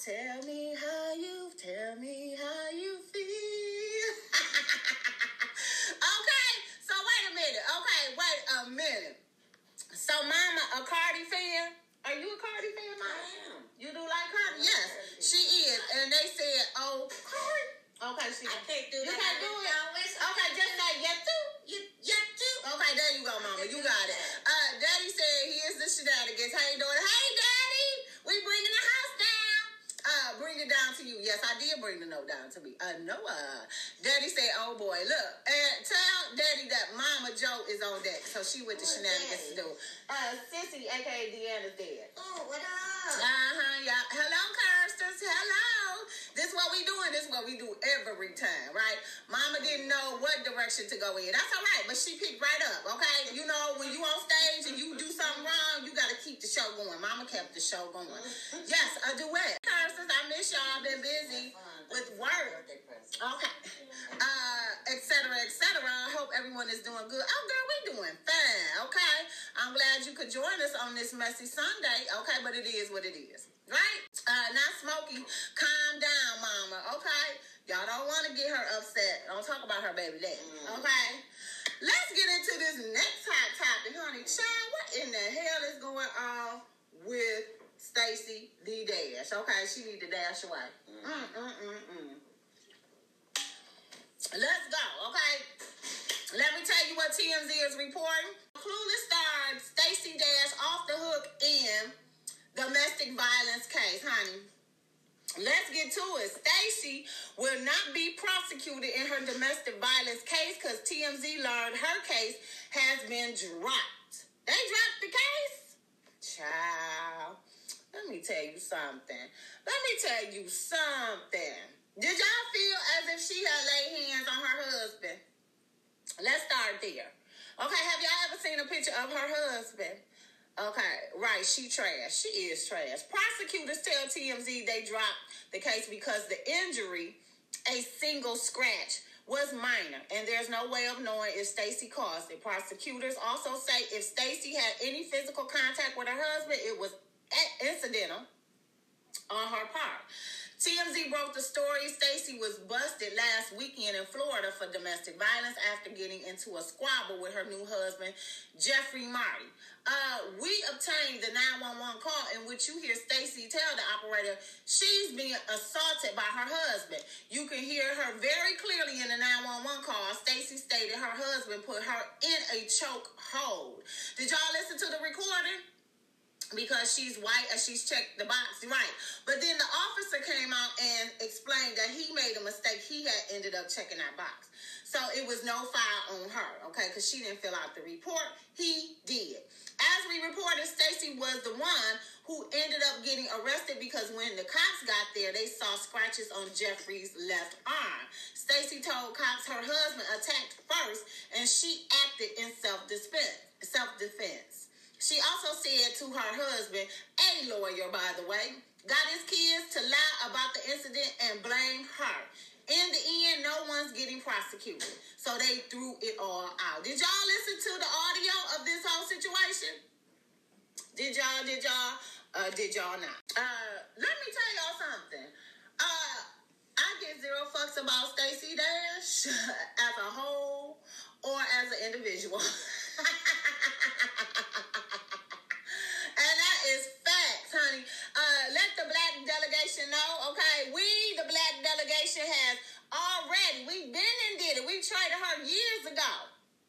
Tell me how you, tell me how you feel. okay, so wait a minute. Okay, wait a minute. So, Mama, a Cardi fan? Are you a Cardi fan, Mama? I am. You do like Cardi? Yes, she is. And they said, oh, Cardi. Okay, she. I can't do you that. You can't do it. Okay, just say yes too. You, yes. Okay, there you go, Mama. You got it. Uh, Daddy said, he is the shenanigans. Hey, daughter. Hey, Daddy, we bringing a uh, bring it down to you. Yes, I did bring the note down to me. Uh, Noah. Daddy said, "Oh boy, look, and tell Daddy that Momma Jo is on deck, so she with the Who's shenanigans to do. Uh, Sissy, aka Deanna's dead. Oh, what up? Uh up? huh. Yeah. Hello, Kirsters. Hello. This what we doing. This is what we do every time, right? Mama didn't know what direction to go in. That's all right, but she picked right up. Okay. You know when you on stage and you do something wrong, you got to keep the show going. Mama kept the show going. Yes, a duet. Kirsters, I miss y'all. I've Been busy with work. Okay. Uh, et cetera, et cetera. I hope everyone is doing good. Oh, girl, we doing fine. Okay. I'm glad you could join us on this messy Sunday. Okay, but it is what it is. Right? Uh, not Smokey. Calm down, mama. Okay. Y'all don't want to get her upset. Don't talk about her baby daddy. Okay. Let's get into this next hot topic, honey. Child, what in the hell is going on with Stacy D Dash? Okay, she need to dash away. Mm, mm, mm, mm. Let's go, okay? Let me tell you what TMZ is reporting. Clueless star Stacey Dash off the hook in domestic violence case, honey. Let's get to it. Stacy will not be prosecuted in her domestic violence case because TMZ learned her case has been dropped. They dropped the case? Child, let me tell you something. Let me tell you something. Did y'all feel as if she had laid hands on her husband? Let's start there. Okay, have y'all ever seen a picture of her husband? Okay, right, she trash. She is trash. Prosecutors tell TMZ they dropped the case because the injury, a single scratch, was minor, and there's no way of knowing if Stacy caused it. Prosecutors also say if Stacy had any physical contact with her husband, it was incidental on her part. TMZ broke the story. Stacy was busted last weekend in Florida for domestic violence after getting into a squabble with her new husband, Jeffrey Marty. Uh, we obtained the 911 call in which you hear Stacy tell the operator she's being assaulted by her husband. You can hear her very clearly in the 911 call. Stacy stated her husband put her in a choke hold. Did y'all listen to the recording? Because she's white and she's checked the box right. But then the officer came out and explained that he made a mistake. He had ended up checking that box. So it was no file on her, okay, because she didn't fill out the report. He did. As we reported, Stacy was the one who ended up getting arrested because when the cops got there, they saw scratches on Jeffrey's left arm. Stacy told cops her husband attacked first, and she acted in self-defense. Self-defense. She also said to her husband, a lawyer, by the way, got his kids to lie about the incident and blame her. In the end, no one's getting prosecuted. So they threw it all out. Did y'all listen to the audio of this whole situation? Did y'all, did y'all, uh, did y'all not? Uh, let me tell y'all something. Uh, I get zero fucks about Stacey Dash as a whole or as an individual. and that is facts, honey. Uh, let the black delegation know, okay? We, the black delegation, has already, we've been and did it. We traded her years ago.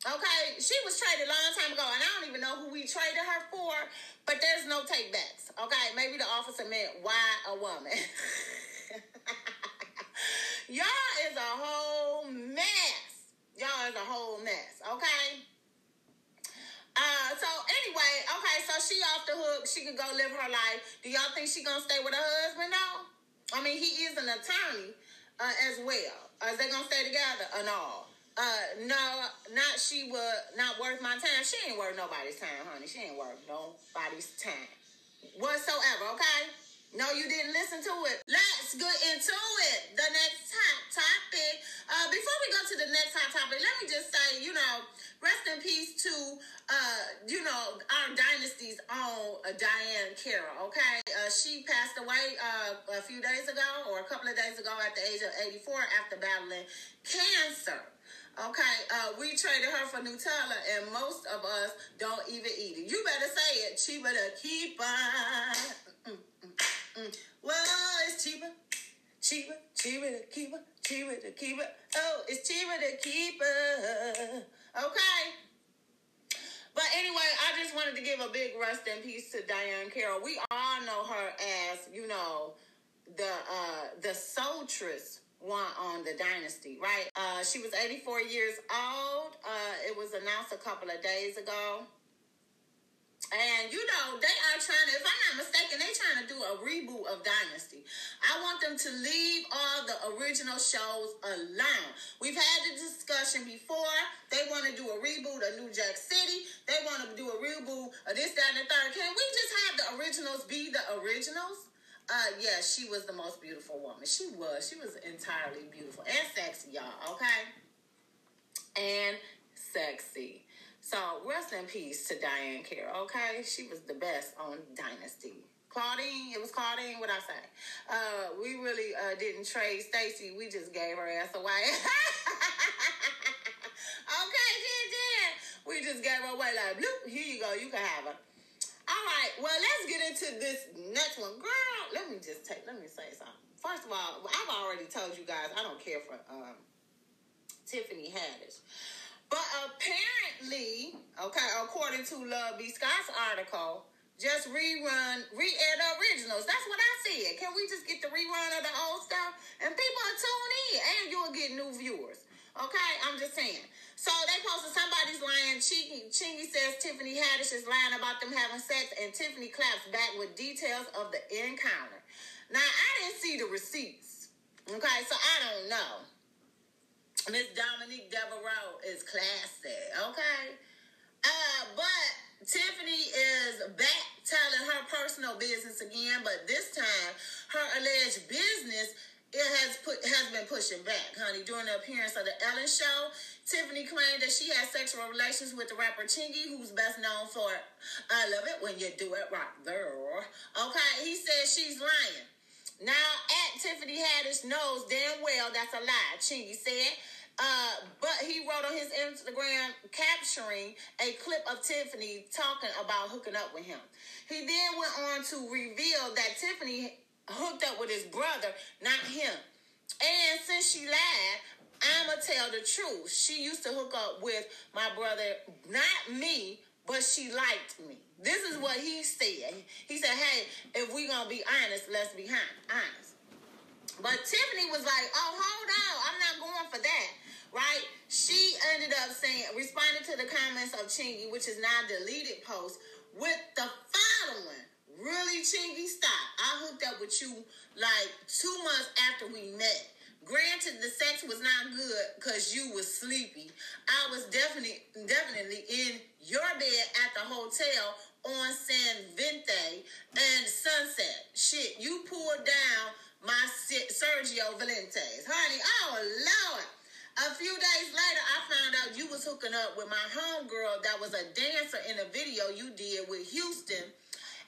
Okay, she was traded a long time ago, and I don't even know who we traded her for, but there's no takebacks. Okay, maybe the officer meant why a woman. Y'all is a whole mess. Y'all is a whole mess, okay? Uh, so anyway, okay, so she off the hook. She can go live her life. Do y'all think she gonna stay with her husband though? I mean, he is an attorney uh, as well. Are they gonna stay together or no? Uh, no, not she would not worth my time. She ain't worth nobody's time, honey. She ain't worth nobody's time whatsoever. Okay. No, you didn't listen to it. Let's get into it. The next hot topic. Uh, before we go to the next hot topic, let me just say, you know, rest in peace to, uh, you know, our dynasty's own uh, Diane Carroll. Okay, uh, she passed away uh, a few days ago, or a couple of days ago, at the age of 84 after battling cancer. Okay, uh, we traded her for Nutella, and most of us don't even eat it. You better say it. Cheaper to keep on. Mm, mm, mm. Well, it's cheaper, cheaper, cheaper to keep her, Cheaper to keep it. Oh, it's cheaper to keep it. Okay. But anyway, I just wanted to give a big rest in peace to Diane Carroll. We all know her as, you know, the uh the Sultress one on the Dynasty, right? Uh she was 84 years old. Uh it was announced a couple of days ago. And you know, they are trying to, if I'm not mistaken, they're trying to do a reboot of Dynasty. I want them to leave all the original shows alone. We've had the discussion before. They want to do a reboot of New Jack City. They want to do a reboot of this, that, and the third. Can we just have the originals be the originals? Uh, yeah, she was the most beautiful woman. She was. She was entirely beautiful and sexy, y'all. Okay, and sexy. So rest in peace to Diane Carroll. Okay, she was the best on Dynasty. Claudine, it was Claudine. What I say? Uh, we really uh, didn't trade Stacy. We just gave her ass away. okay, Jen, Jen. We just gave her away like bloop. Here you go. You can have her. All right. Well, let's get into this next one, girl. Let me just take. Let me say something. First of all, I've already told you guys I don't care for um, Tiffany Haddish. But apparently, okay, according to Love B. Scott's article, just rerun, re-air uh, the originals. That's what I said. Can we just get the rerun of the old stuff? And people will tune in and you'll get new viewers. Okay, I'm just saying. So they posted somebody's lying. Chingy, Chingy says Tiffany Haddish is lying about them having sex, and Tiffany claps back with details of the encounter. Now, I didn't see the receipts. Okay, so I don't know. Miss Dominique Deveraux is classy, okay? Uh, but Tiffany is back telling her personal business again, but this time her alleged business it has put has been pushing back, honey. During the appearance of the Ellen show, Tiffany claimed that she had sexual relations with the rapper Chingy, who's best known for "I love it when you do it right, girl." Okay, he said she's lying. Now, at Tiffany Haddish knows damn well that's a lie. Chingy said. Uh, but he wrote on his Instagram capturing a clip of Tiffany talking about hooking up with him. He then went on to reveal that Tiffany hooked up with his brother, not him. And since she lied, I'ma tell the truth. She used to hook up with my brother, not me, but she liked me. This is what he said. He said, "Hey, if we gonna be honest, let's be honest." But Tiffany was like, "Oh, hold on, I'm not going for that." Right? She ended up saying, responding to the comments of Chingy, which is now deleted post, with the following. Really, Chingy, stop. I hooked up with you like two months after we met. Granted, the sex was not good because you was sleepy. I was definitely definitely in your bed at the hotel on San Vicente and Sunset. Shit, you pulled down my Sergio Valentes. Honey, oh Lord. A few days later, I found out you was hooking up with my homegirl that was a dancer in a video you did with Houston,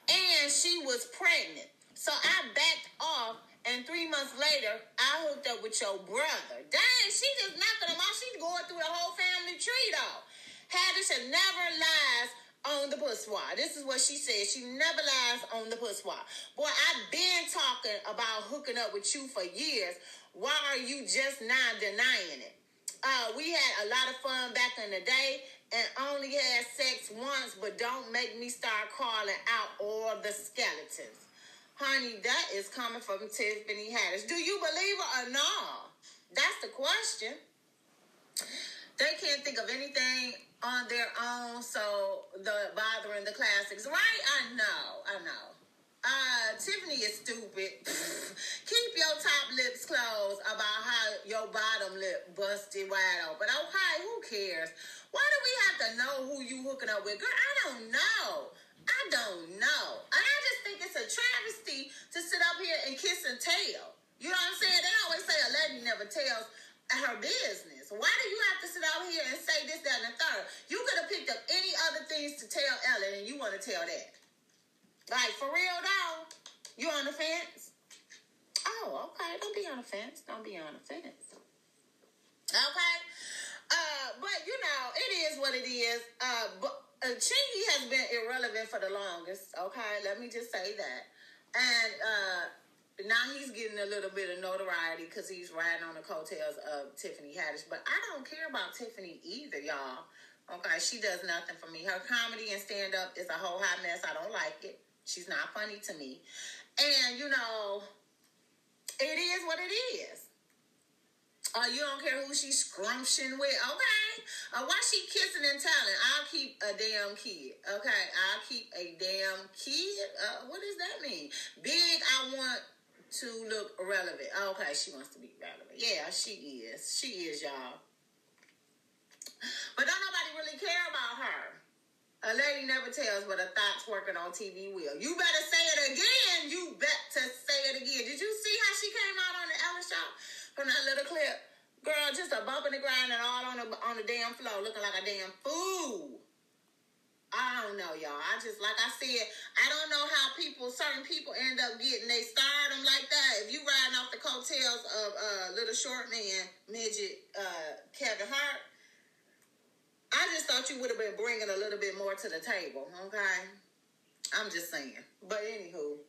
and she was pregnant. So I backed off, and three months later, I hooked up with your brother. Dang, she just knocking him off. She's going through the whole family tree, though. Haddish had never lies on the pussoir. This is what she said. She never lies on the pussoir. Boy, I've been talking about hooking up with you for years. Why are you just not denying it? Uh, we had a lot of fun back in the day and only had sex once, but don't make me start calling out all the skeletons. Honey, that is coming from Tiffany Haddish. Do you believe her or not? That's the question. They can't think of anything on their own, so the bothering the classics, right? I know, I know. Uh, Tiffany is stupid. Keep your top lips closed about how your bottom lip busted wide open. Okay, who cares? Why do we have to know who you hooking up with? Girl, I don't know. I don't know. And I just think it's a travesty to sit up here and kiss and tell. You know what I'm saying? They always say a lady never tells her business. Why do you have to sit out here and say this, that, and the third? You could have picked up any other things to tell Ellen, and you want to tell that. Like, for real, though? You on the fence? Oh, okay. Don't be on the fence. Don't be on the fence. Okay? Uh, but, you know, it is what it is. Uh, but uh, Chingy has been irrelevant for the longest. Okay? Let me just say that. And, uh, now he's getting a little bit of notoriety because he's riding on the coattails of Tiffany Haddish. But I don't care about Tiffany either, y'all. Okay, she does nothing for me. Her comedy and stand up is a whole hot mess. I don't like it. She's not funny to me. And you know, it is what it is. Uh, you don't care who she's scrumption with. Okay. Uh, why she kissing and telling? I'll keep a damn kid. Okay. I'll keep a damn kid. Uh, what does that mean? Big, to look relevant. Oh, okay. She wants to be relevant. Yeah, she is. She is, y'all. But don't nobody really care about her. A lady never tells what her thoughts working on TV will. You better say it again. You better say it again. Did you see how she came out on the Ellen show from that little clip? Girl, just a bump in the ground and all on the on the damn floor, looking like a damn fool. I don't know, y'all. I just like I said, I don't know how people, certain people, end up getting they stardom like that. If you riding off the coattails of uh, little short man midget uh, Kevin Hart, I just thought you would have been bringing a little bit more to the table, okay? I'm just saying. But anywho,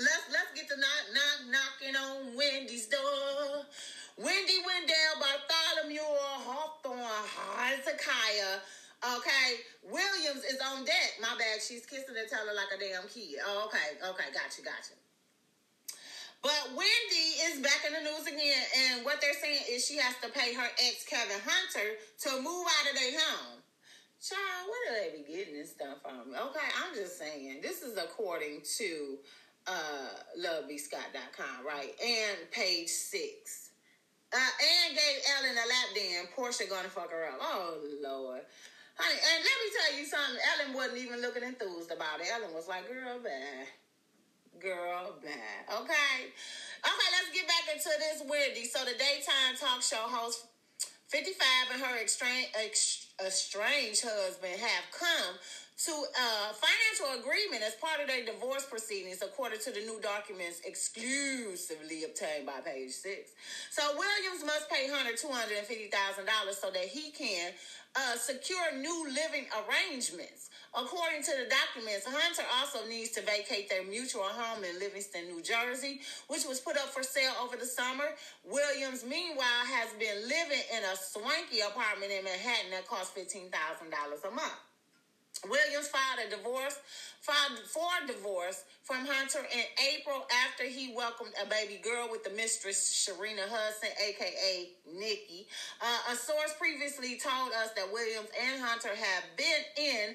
let's let's get to knock knock knocking on Wendy's door. Wendy Wendell, Bartholomew, Hawthorne, Hezekiah. Okay, Williams is on deck. My bad. She's kissing and telling like a damn kid. Oh, okay, okay, gotcha, gotcha. But Wendy is back in the news again, and what they're saying is she has to pay her ex Kevin Hunter to move out of their home. Child, where do they be getting this stuff from? Okay, I'm just saying. This is according to uh, lovebscott.com, right? And page six. Uh, and gave Ellen a lap dance. Portia gonna fuck her up. Oh, Lord. Honey, and let me tell you something. Ellen wasn't even looking enthused about it. Ellen was like, girl, bad girl bad. Okay. Okay, let's get back into this Wendy. So the daytime talk show host 55 and her estranged, estranged husband have come to a financial agreement as part of their divorce proceedings, according to the new documents exclusively obtained by page six. So Williams must pay Hunter $250,000 so that he can uh, secure new living arrangements. According to the documents, Hunter also needs to vacate their mutual home in Livingston, New Jersey, which was put up for sale over the summer. Williams, meanwhile, has been living in a swanky apartment in Manhattan that costs $15,000 a month. Williams filed a divorce, filed for divorce from Hunter in April after he welcomed a baby girl with the mistress Sharina Hudson, aka Nikki. Uh, a source previously told us that Williams and Hunter have been in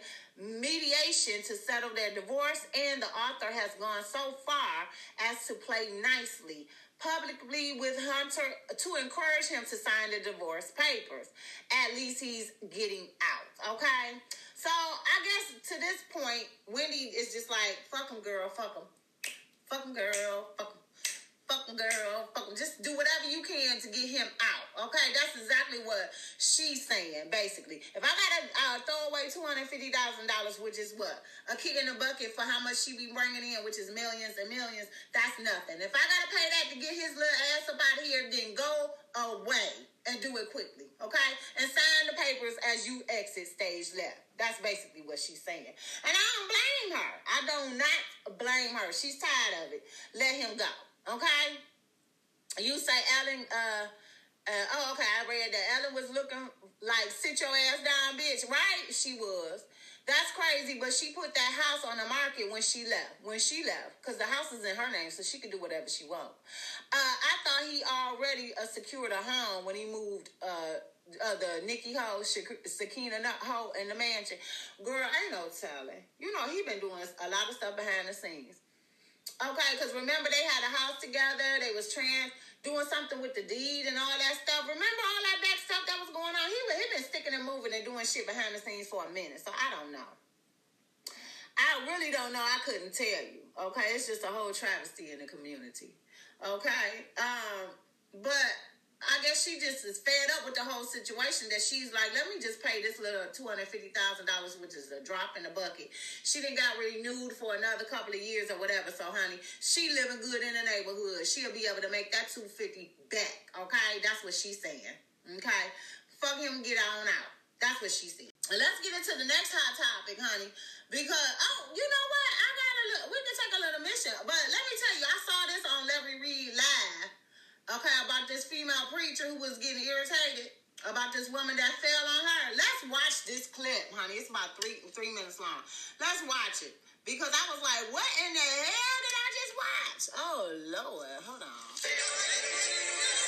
mediation to settle their divorce, and the author has gone so far as to play nicely publicly with Hunter to encourage him to sign the divorce papers. At least he's getting out, okay? So I guess to this point, Wendy is just like, fuck him, girl, fuck him. Fuck him, girl, fuck him fucking girl, fucking just do whatever you can to get him out. Okay, that's exactly what she's saying, basically. If I gotta uh, throw away two hundred fifty thousand dollars, which is what a kick in the bucket for how much she be bringing in, which is millions and millions, that's nothing. If I gotta pay that to get his little ass up out of here, then go away and do it quickly, okay? And sign the papers as you exit stage left. That's basically what she's saying. And I don't blame her. I do not blame her. She's tired of it. Let him go. Okay? You say Ellen, uh, uh, oh, okay, I read that Ellen was looking like sit your ass down, bitch, right? She was. That's crazy, but she put that house on the market when she left. When she left, because the house is in her name, so she can do whatever she wants. Uh, I thought he already uh, secured a home when he moved uh, uh, the Nikki Ho, Sakina Ho in the mansion. Girl, ain't no telling. You know, he been doing a lot of stuff behind the scenes. Okay, because remember they had a house together. They was trans doing something with the deed and all that stuff. Remember all that back stuff that was going on? He he been sticking and moving and doing shit behind the scenes for a minute. So I don't know. I really don't know. I couldn't tell you. Okay, it's just a whole travesty in the community. Okay, um, but I guess she just is fed up with the whole situation that she's like, let me just pay this little two hundred fifty thousand dollars, which is a drop in the bucket. She didn't got renewed for another couple of years or whatever. So, honey, she living good in the neighborhood. She'll be able to make that two fifty back. Okay, that's what she's saying. Okay, fuck him, get on out. That's what she's saying. Let's get into the next hot topic, honey. Because oh, you know what? I got a little. We can take a little mission, But let me tell you, I saw this on Larry Reid live. Okay, about this female preacher who was getting irritated about this woman that fell on her. Let's watch this clip, honey. It's about three three minutes long. Let's watch it because I was like, what in the hell did I just watch? Oh Lord, hold on.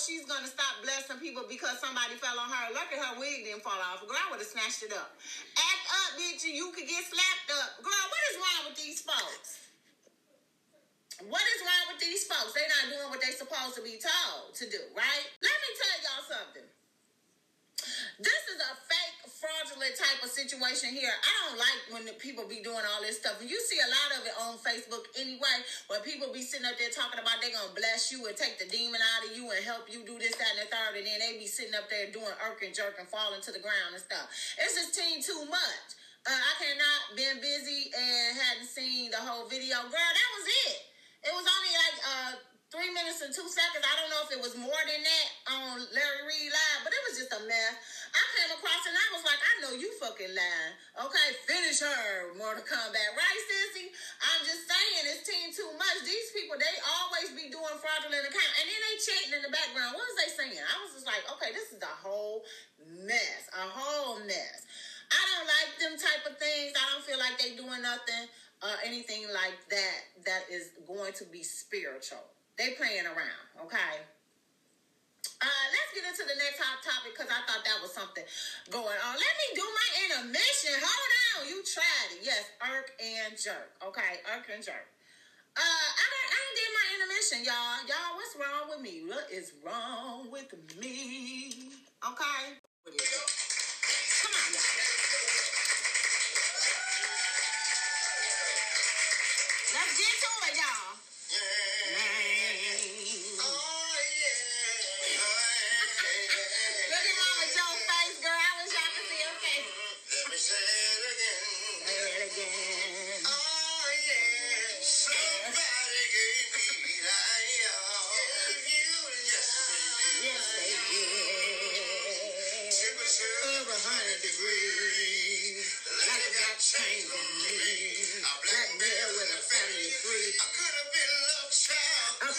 She's gonna stop blessing people because somebody fell on her. Look at her wig didn't fall off. Girl, I would have snatched it up. Act up, bitch, and you could get slapped up. Girl, what is wrong with these folks? What is wrong with these folks? They're not doing what they're supposed to be told to do, right? Let me tell y'all something. This is a fake, fraudulent type of situation here. I don't like when people be doing all this stuff. And you see a lot of it on Facebook anyway, where people be sitting up there talking about they gonna bless you and take the demon out of you and help you do this, that, and the third, and then they be sitting up there doing irk and jerk and falling to the ground and stuff. It's just team too much. Uh, I cannot been busy and hadn't seen the whole video. Girl, that was it. It was only like uh three minutes and two seconds. I don't know if it was more than that on Larry Reid Live, but it was just a mess. I came across and I was like, I know you fucking lying. Okay, finish her, Mortal Kombat. Right, sissy? I'm just saying, it's team too much. These people, they always be doing fraudulent account. And then they chatting in the background. What was they saying? I was just like, okay, this is a whole mess. A whole mess. I don't like them type of things. I don't feel like they doing nothing, uh, anything like that that is going to be spiritual. They playing around, okay? Uh, let's get into the next hot topic because I thought that was something going on. Let me do my intermission. Hold on. You tried it. Yes, irk and jerk. Okay, irk and jerk. Uh, I I did my intermission, y'all. Y'all, what's wrong with me? What is wrong with me? Okay.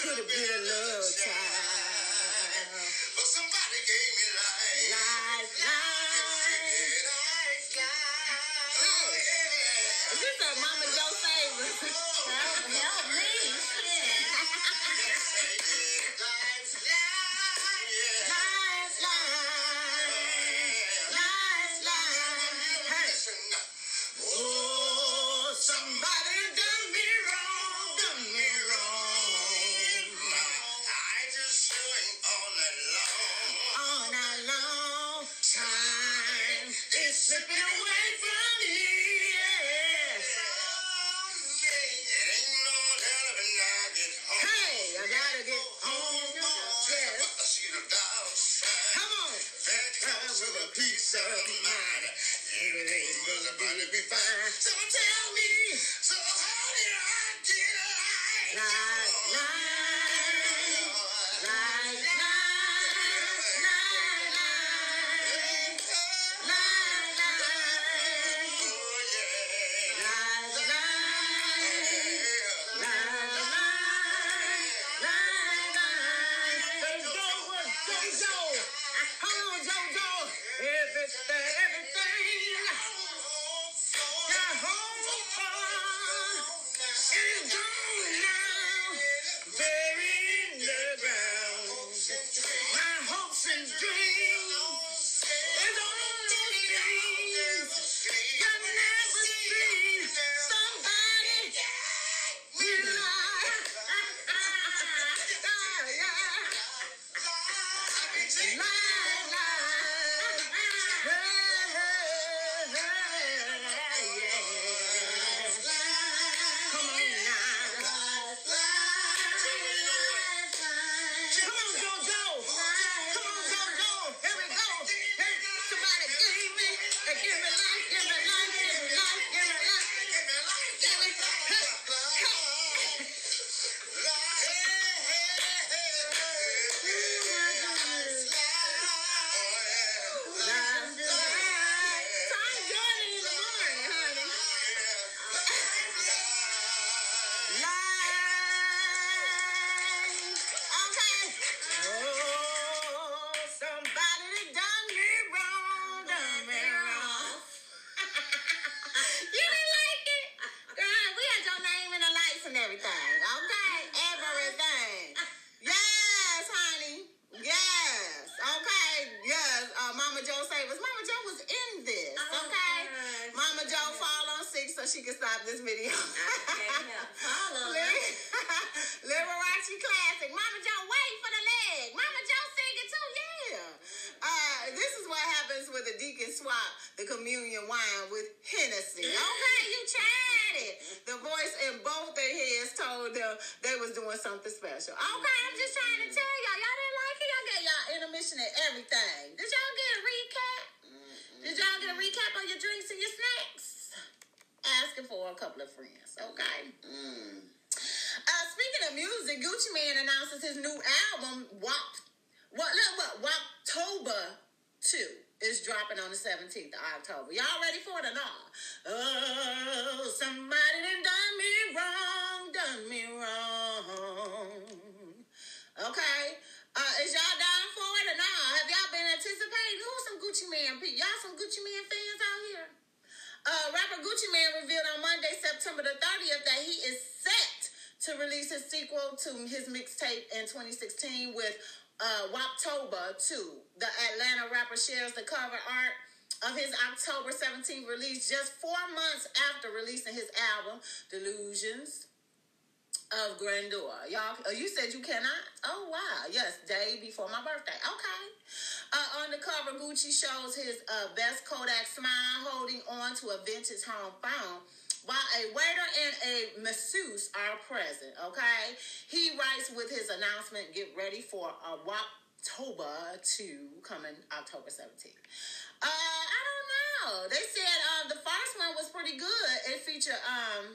Could have been love The voice in both their heads told them they was doing something special. Okay, I'm just trying to tell y'all. Y'all didn't like it. Y'all got y'all intermission and everything. Did y'all get a recap? Did y'all get a recap on your drinks and your snacks? Asking for a couple of friends, okay? Uh, speaking of music, Gucci Mane announces his new album, WAP. What? Look, what? Woptober 2 is dropping on the 17th of October. Y'all ready for it or not? Oh, somebody done done me wrong, done me wrong. Okay. Uh, is y'all down for it or not? Have y'all been anticipating? Who's some Gucci Mane? Y'all some Gucci Mane fans out here? Uh, rapper Gucci Mane revealed on Monday, September the 30th, that he is set to release his sequel to his mixtape in 2016 with uh, Woptober 2. The Atlanta rapper shares the cover art of his October 17th release, just four months after releasing his album, Delusions of Grandeur. Y'all, oh, you said you cannot? Oh, wow. Yes, day before my birthday. Okay. Uh, on the cover, Gucci shows his uh, best Kodak smile holding on to a vintage home phone while a waiter and a masseuse are present. Okay. He writes with his announcement get ready for a October 2 coming October 17th. Uh, I don't know. They said uh, the first one was pretty good. It featured um,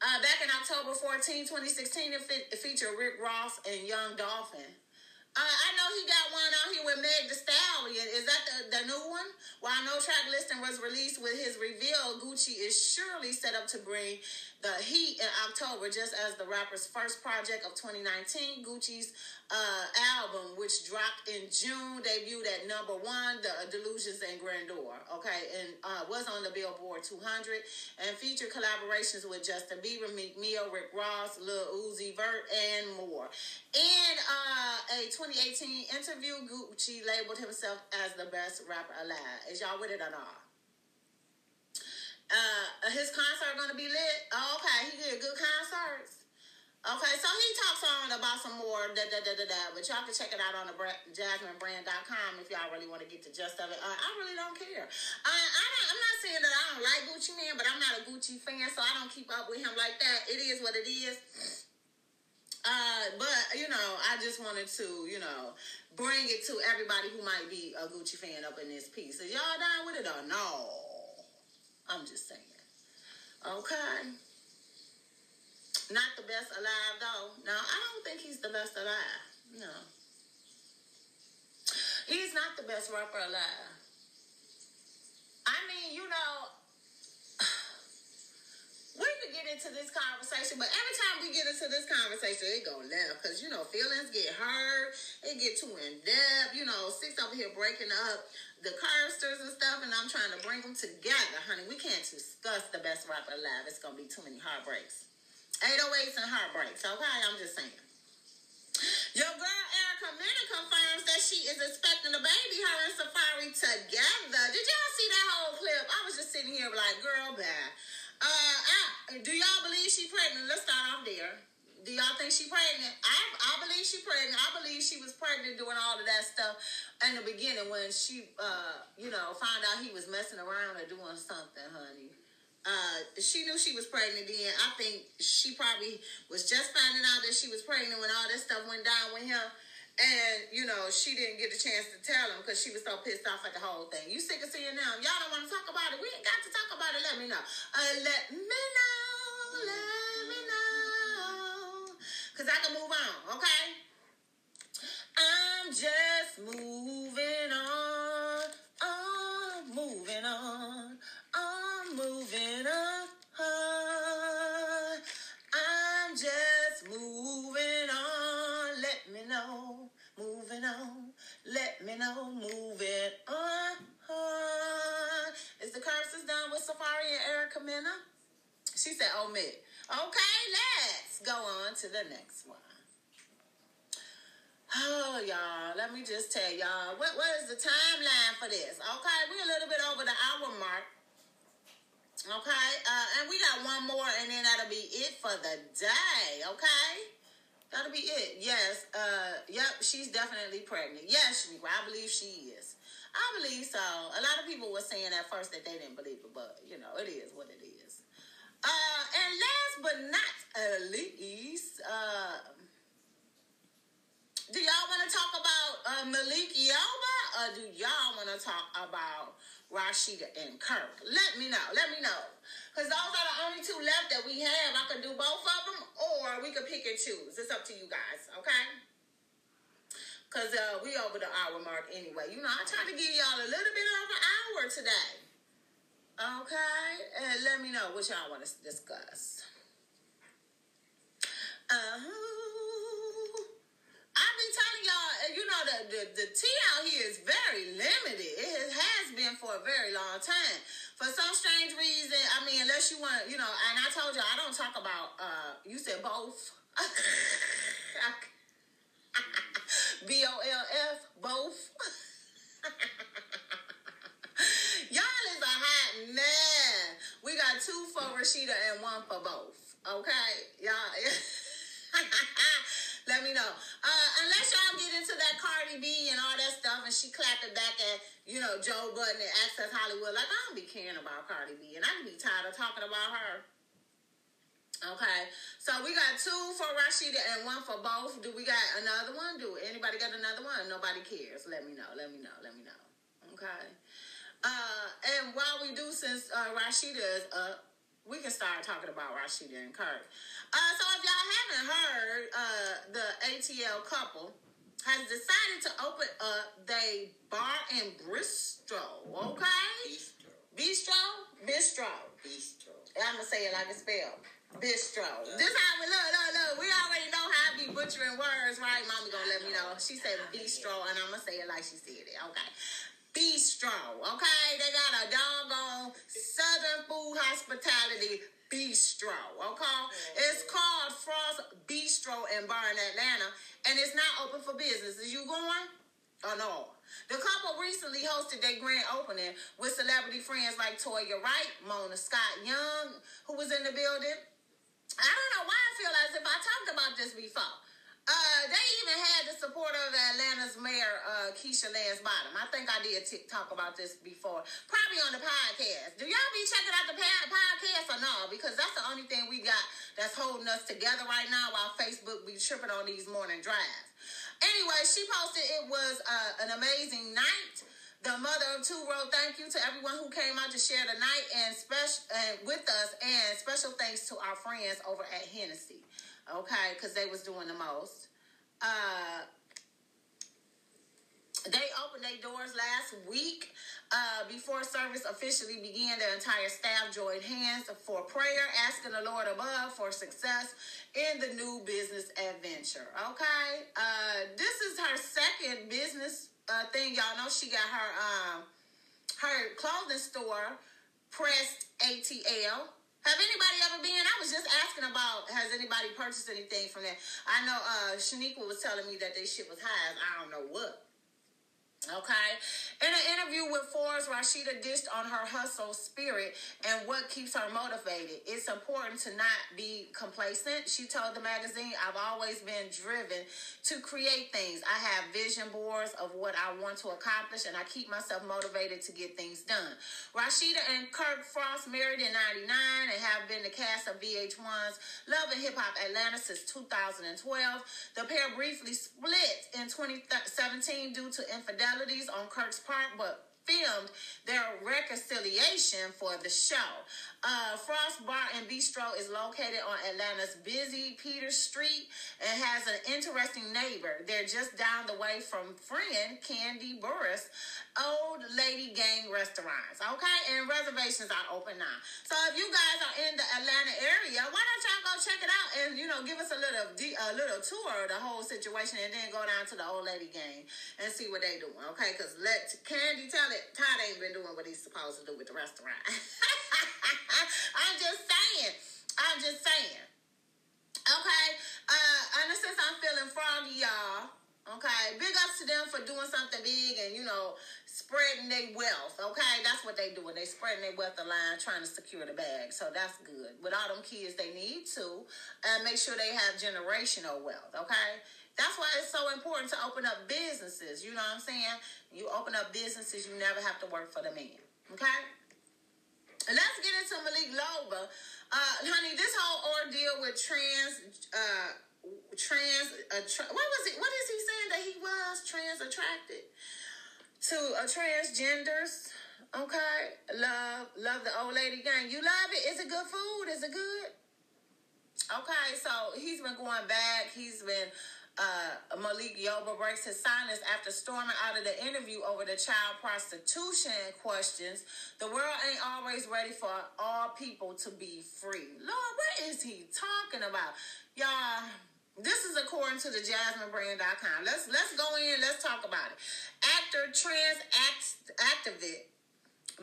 uh, back in October 14, 2016, it, fe- it featured Rick Ross and Young Dolphin. Uh, I know he got one out here with Meg The Stallion. Is that the, the new one? While no track listing was released with his reveal, Gucci is surely set up to bring the heat in October, just as the rapper's first project of 2019, Gucci's uh, album, which dropped in June, debuted at number one, The Delusions and Grandeur, okay, and uh, was on the Billboard 200 and featured collaborations with Justin Bieber, Meek Mill, Rick Ross, Lil Uzi Vert, and more. In uh, a 2018 interview, Gucci labeled himself as the best rapper alive. Is y'all with it or not? Uh, his concert gonna be lit. Oh, okay, he did good concerts. Okay, so he talks on about some more da da da da da, but y'all can check it out on the JasmineBrand.com if y'all really want to get the gist of it. Uh, I really don't care. Uh, I don't, I'm not saying that I don't like Gucci Mane, but I'm not a Gucci fan, so I don't keep up with him like that. It is what it is. Uh, but you know, I just wanted to, you know, bring it to everybody who might be a Gucci fan up in this piece. Is y'all down with it or no? I'm just saying. Okay. Not the best alive though. No, I don't think he's the best alive. No. He's not the best rapper alive. I mean, you know, we could get into this conversation, but every time we get into this conversation, it go left because you know feelings get hurt, it get too in depth. You know, six over here breaking up the Carsters and stuff, and I'm trying to bring them together, honey. We can't discuss the best rapper alive. It's gonna be too many heartbreaks. 808s and heartbreaks, okay? I'm just saying. Your girl Erica Mena confirms that she is expecting a baby, her and Safaree together. Did y'all see that whole clip? I was just sitting here like, girl, bad. Uh, do y'all believe she pregnant? Let's start off there. Do y'all think she pregnant? I, I believe she pregnant. I believe she was pregnant doing all of that stuff in the beginning when she, uh, you know, found out he was messing around or doing something, honey. Uh, she knew she was pregnant then. I think she probably was just finding out that she was pregnant when all this stuff went down with him. And, you know, she didn't get a chance to tell him because she was so pissed off at the whole thing. You sick of seeing them? Y'all don't want to talk about it. We ain't got to talk about it. Let me know. Uh, let me know. Let me know. Because I can move on, okay? I'm just moving Let me know. Moving on. Is the curses done with Safaree and Erica Mena? She said, omit. Okay, let's go on to the next one. Oh, y'all, let me just tell y'all, what, what is the timeline for this? Okay, we're a little bit over the hour mark. Okay, uh, and we got one more, and then that'll be it for the day. Okay, that'll be it. Yes, uh, yep, she's definitely pregnant. Yes, I believe she is. I believe so. A lot of people were saying at first that they didn't believe it, but you know, it is what it is. Uh, and last but not least, uh, do y'all want to talk about uh, Malik Yoba or do y'all want to talk about Rasheeda and Kirk? Let me know. Let me know. Because those are the only two left that we have. I could do both of them or we could pick and choose. It's up to you guys, okay? Because uh, we over the hour mark anyway. You know, I try to give y'all a little bit over an hour today. Okay? And let me know what y'all want to discuss. Uh-huh you know, the, the, the tea out here is very limited. It has been for a very long time. For some strange reason, I mean, unless you want, you know, and I told you, I don't talk about, uh, you said both. B O L F, both. Y'all is a hot man. We got two for Rasheeda and one for both. Okay? Y'all. Let me know. Uh, unless y'all get into that Cardi B and all that stuff, and she clapped it back at you know Joe Budden and Access Hollywood. Like I don't be caring about Cardi B, and I can be tired of talking about her. Okay, so we got two for Rasheeda and one for both. Do we got another one? Do anybody got another one? Nobody cares. Let me know. Let me know. Let me know. Okay. Uh, and while we do, since uh, Rasheeda is up, we can start talking about Rasheeda and Kirk. Uh, so if y'all haven't heard, uh, the ATL couple has decided to open up they bar in Bristol. Okay, Bistro. bistro, bistro. Bistro. I'm gonna say it like it's spelled. Bistro. This how we look, look, look. We already know how I be butchering words, right? Mommy gonna let me know. She said bistro, and I'm gonna say it like she said it. Okay. Bistro. Okay. They got a doggone Southern food hospitality bistro. Okay. Mm-hmm. It's called Frost Bistro and Bar in Atlanta, and it's not open for business. Is you going? Oh no. The couple recently hosted their grand opening with celebrity friends like Toya Wright, Mona Scott Young, who was in the building. I don't know why I feel as if I talked about this before. Uh, they even had the support of Atlanta's mayor, uh, Keisha Lance Bottom. I think I did talk about this before, probably on the podcast. Do y'all be checking out the podcast or no? Because that's the only thing we got that's holding us together right now while Facebook be tripping on these morning drives. Anyway, she posted it was uh, an amazing night. The mother of two wrote thank you to everyone who came out to share the night and special uh, with us, and special thanks to our friends over at Hennessy. Okay, because they was doing the most. Uh, they opened their doors last week. Uh, before service officially began, the entire staff joined hands for prayer, asking the Lord above for success in the new business adventure. Okay, uh, this is her second business uh, thing. Y'all know she got her um, her clothing store, Pressed ATL. Have anybody ever been? I was just asking about has anybody purchased anything from there. I know uh Shaniqua was telling me that they shit was high as I don't know what. Okay. In an interview with Forbes, Rasheeda dished on her hustle spirit and what keeps her motivated. It's important to not be complacent. She told the magazine, I've always been driven to create things. I have vision boards of what I want to accomplish and I keep myself motivated to get things done. Rasheeda and Kirk Frost married in 99 and have been the cast of VH1's Love and Hip Hop Atlanta since 2012. The pair briefly split in 2017 due to on Kirk's part, but filmed their reconciliation for the show. Uh, Frost Bar and Bistro is located on Atlanta's busy Peter Street and has an interesting neighbor. They're just down the way from friend Kandi Burruss Old Lady Gang restaurants. Okay, and reservations are open now. So if you guys are in the Atlanta area, why don't y'all go check it out and you know give us a little a little tour of the whole situation, and then go down to the Old Lady Gang and see what they doing. Okay, because let Candy tell it, Todd ain't been doing what he's supposed to do with the restaurant. I'm just saying. I'm just saying. Okay. Uh, and since I'm feeling froggy, y'all. Okay. Big ups to them for doing something big and you know spreading their wealth. Okay, that's what they doing. They spreading their wealth line, trying to secure the bag. So that's good. With all them kids, they need to and make sure they have generational wealth. Okay. That's why it's so important to open up businesses. You know what I'm saying? You open up businesses, you never have to work for the man. Okay? Let's get into Malik Yoba. Uh, honey, this whole ordeal with trans, uh, trans, tra- what was it? What is he saying that he was trans attracted to uh, transgenders? Okay, love, love the old lady gang. You love it. Is it good food? Is it good? Okay, so he's been going back. He's been uh, Malik Yoba breaks his silence after storming out of the interview over the child prostitution questions. The world ain't always ready for all people to be free. Lord, what is he talking about? Y'all, this is according to the JasmineBrand.com. Let's let's go in. Let's talk about it. Actor, trans act, activist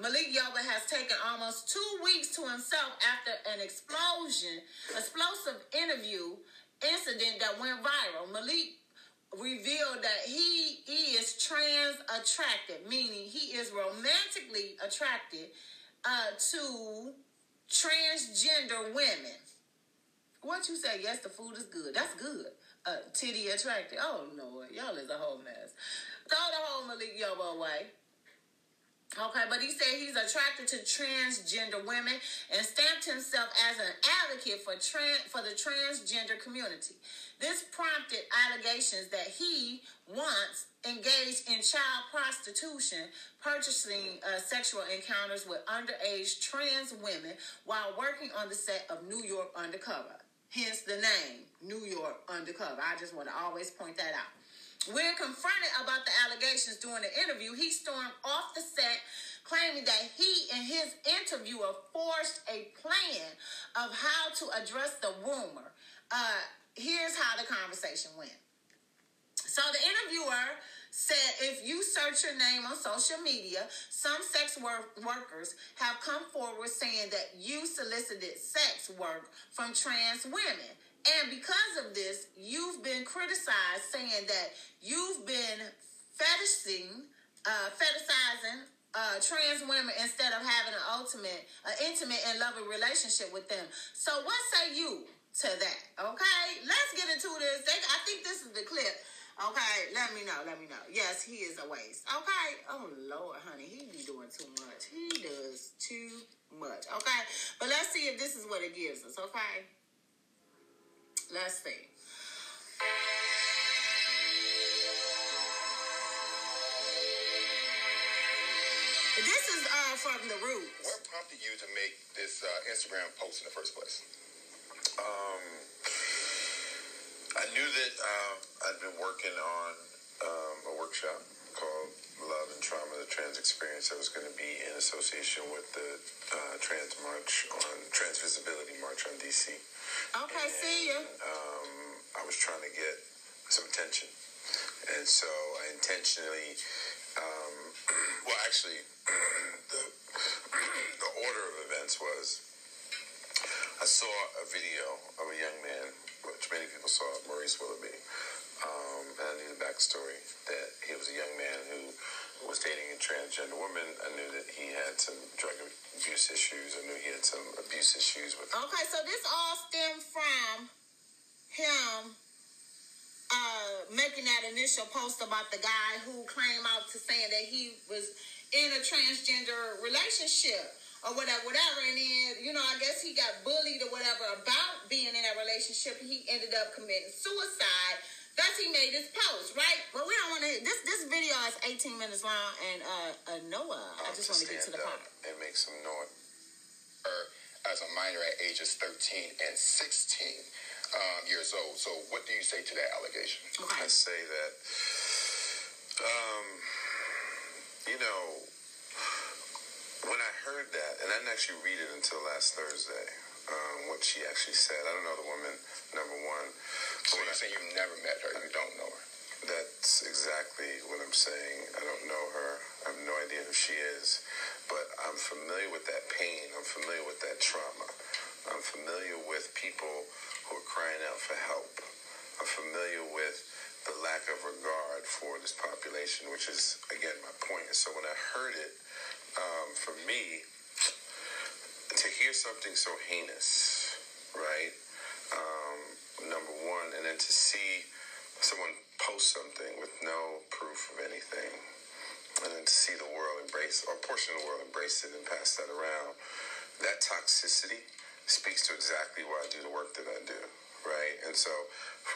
Malik Yoba has taken almost two weeks to himself after an explosion, explosive interview incident that went viral. Malik revealed that he is trans attracted, meaning he is romantically attracted uh, to transgender women. What you say? Yes, the food is good. That's good. Uh, titty attracted. Oh Lord, y'all is a whole mess. Throw the whole Malik Yoba away. Okay, but he said he's attracted to transgender women and stamped himself as an advocate for trans for the transgender community. This prompted allegations that he once engaged in child prostitution, purchasing uh, sexual encounters with underage trans women while working on the set of New York Undercover. Hence the name, New York Undercover. I just want to always point that out. When confronted about the allegations during the interview, he stormed off the set, claiming that he and his interviewer forged a plan of how to address the rumor. Uh, here's how the conversation went. So the interviewer said if you search your name on social media, some sex work workers have come forward saying that you solicited sex work from trans women. And because of this, you've been criticized saying that you've been fetishing, uh, fetishizing uh, trans women instead of having an ultimate, uh, intimate and loving relationship with them. So what say you to that? Okay, let's get into this. They, I think this is the clip. Okay, let me know. Let me know. Yes, he is a waste. Okay. Oh Lord, honey, he be doing too much. He does too much. Okay, but let's see if this is what it gives us. Okay. Let's see. This is uh, from the Roots. What prompted you to make this uh, Instagram post in the first place? Um, I knew that um, I'd been working on um, a workshop called Love and Trauma, the Trans Experience that was going to be in association with the uh, Trans March on Trans Visibility March on DC. Okay, see you. Um, I was trying to get some attention. And so I intentionally, um, well, actually, the, the order of events was I saw a video of a young man, which many people saw, Maurice Willoughby. Um, and I knew the backstory that he was a young man who was dating a transgender woman. I knew that he had some drug abuse issues. I knew he had some abuse issues with Okay, so this all stemmed from him uh, making that initial post about the guy who came out to saying that he was in a transgender relationship or whatever, whatever. And then, you know, I guess he got bullied or whatever about being in that relationship. He ended up committing suicide. Thus, he made this post, right? But we don't want to. This this video is 18 minutes long, and uh, uh Noah, I just want to get to the up and make some noise. as a minor at ages 13 and 16 um, years old. So, what do you say to that allegation? Okay. I say that, um, you know, when I heard that, and I didn't actually read it until last Thursday, um, what she actually said. I don't know the woman, number one. So, When you're I- saying you've never met her, you don't know her. that's exactly what I'm saying. I don't know her. I have no idea who she is. But I'm familiar with that pain. I'm familiar with that trauma. I'm familiar with people who are crying out for help. I'm familiar with the lack of regard for this population, which is, again, my point. And so when I heard it, um, for me, to hear something so heinous, right? Um, number one, and then to see someone post something with no proof of anything, and then to see the world embrace, or a portion of the world embrace it and pass that around, that toxicity speaks to exactly why I do the work that I do, right? And so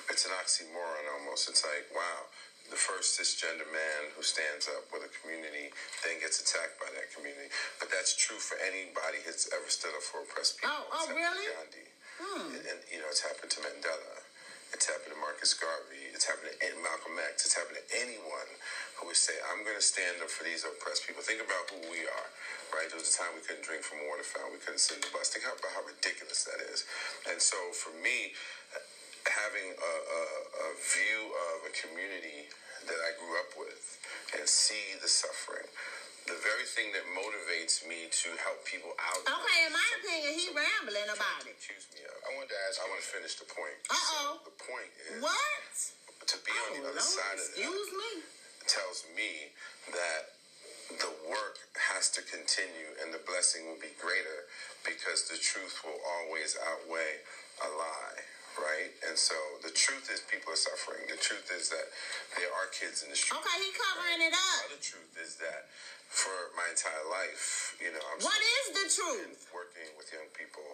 it's an oxymoron almost. It's like, wow, the first cisgender man who stands up with a community then gets attacked by that community. But that's true for anybody who's ever stood up for oppressed oh, people. Oh, oh, It's really? Gandhi. Hmm. And, and, you know, it's happened to Mandela. It's happened to Marcus Garvey. It's happened to Malcolm X. It's happened to anyone who would say, I'm going to stand up for these oppressed people. Think about who we are, right? There was a time we couldn't drink from a water fountain. We couldn't sit in the bus. Think about how ridiculous that is. And so for me, having a, a, a view of a community that I grew up with and see the suffering, the very thing that motivates me to help people out. Okay, in my opinion, he rambling about it. accuse me. I wanted to ask I want to finish the point. Uh-oh. So the point is What? to be on the Oh, other Lord, side of that excuse me. tells me that the work has to continue and the blessing will be greater because the truth will always outweigh a lie, right? And so the truth is people are suffering. The truth is that there are kids in the street. Okay, he covering it up. The truth is that for my entire life, you know, I'm What is the truth? working with young people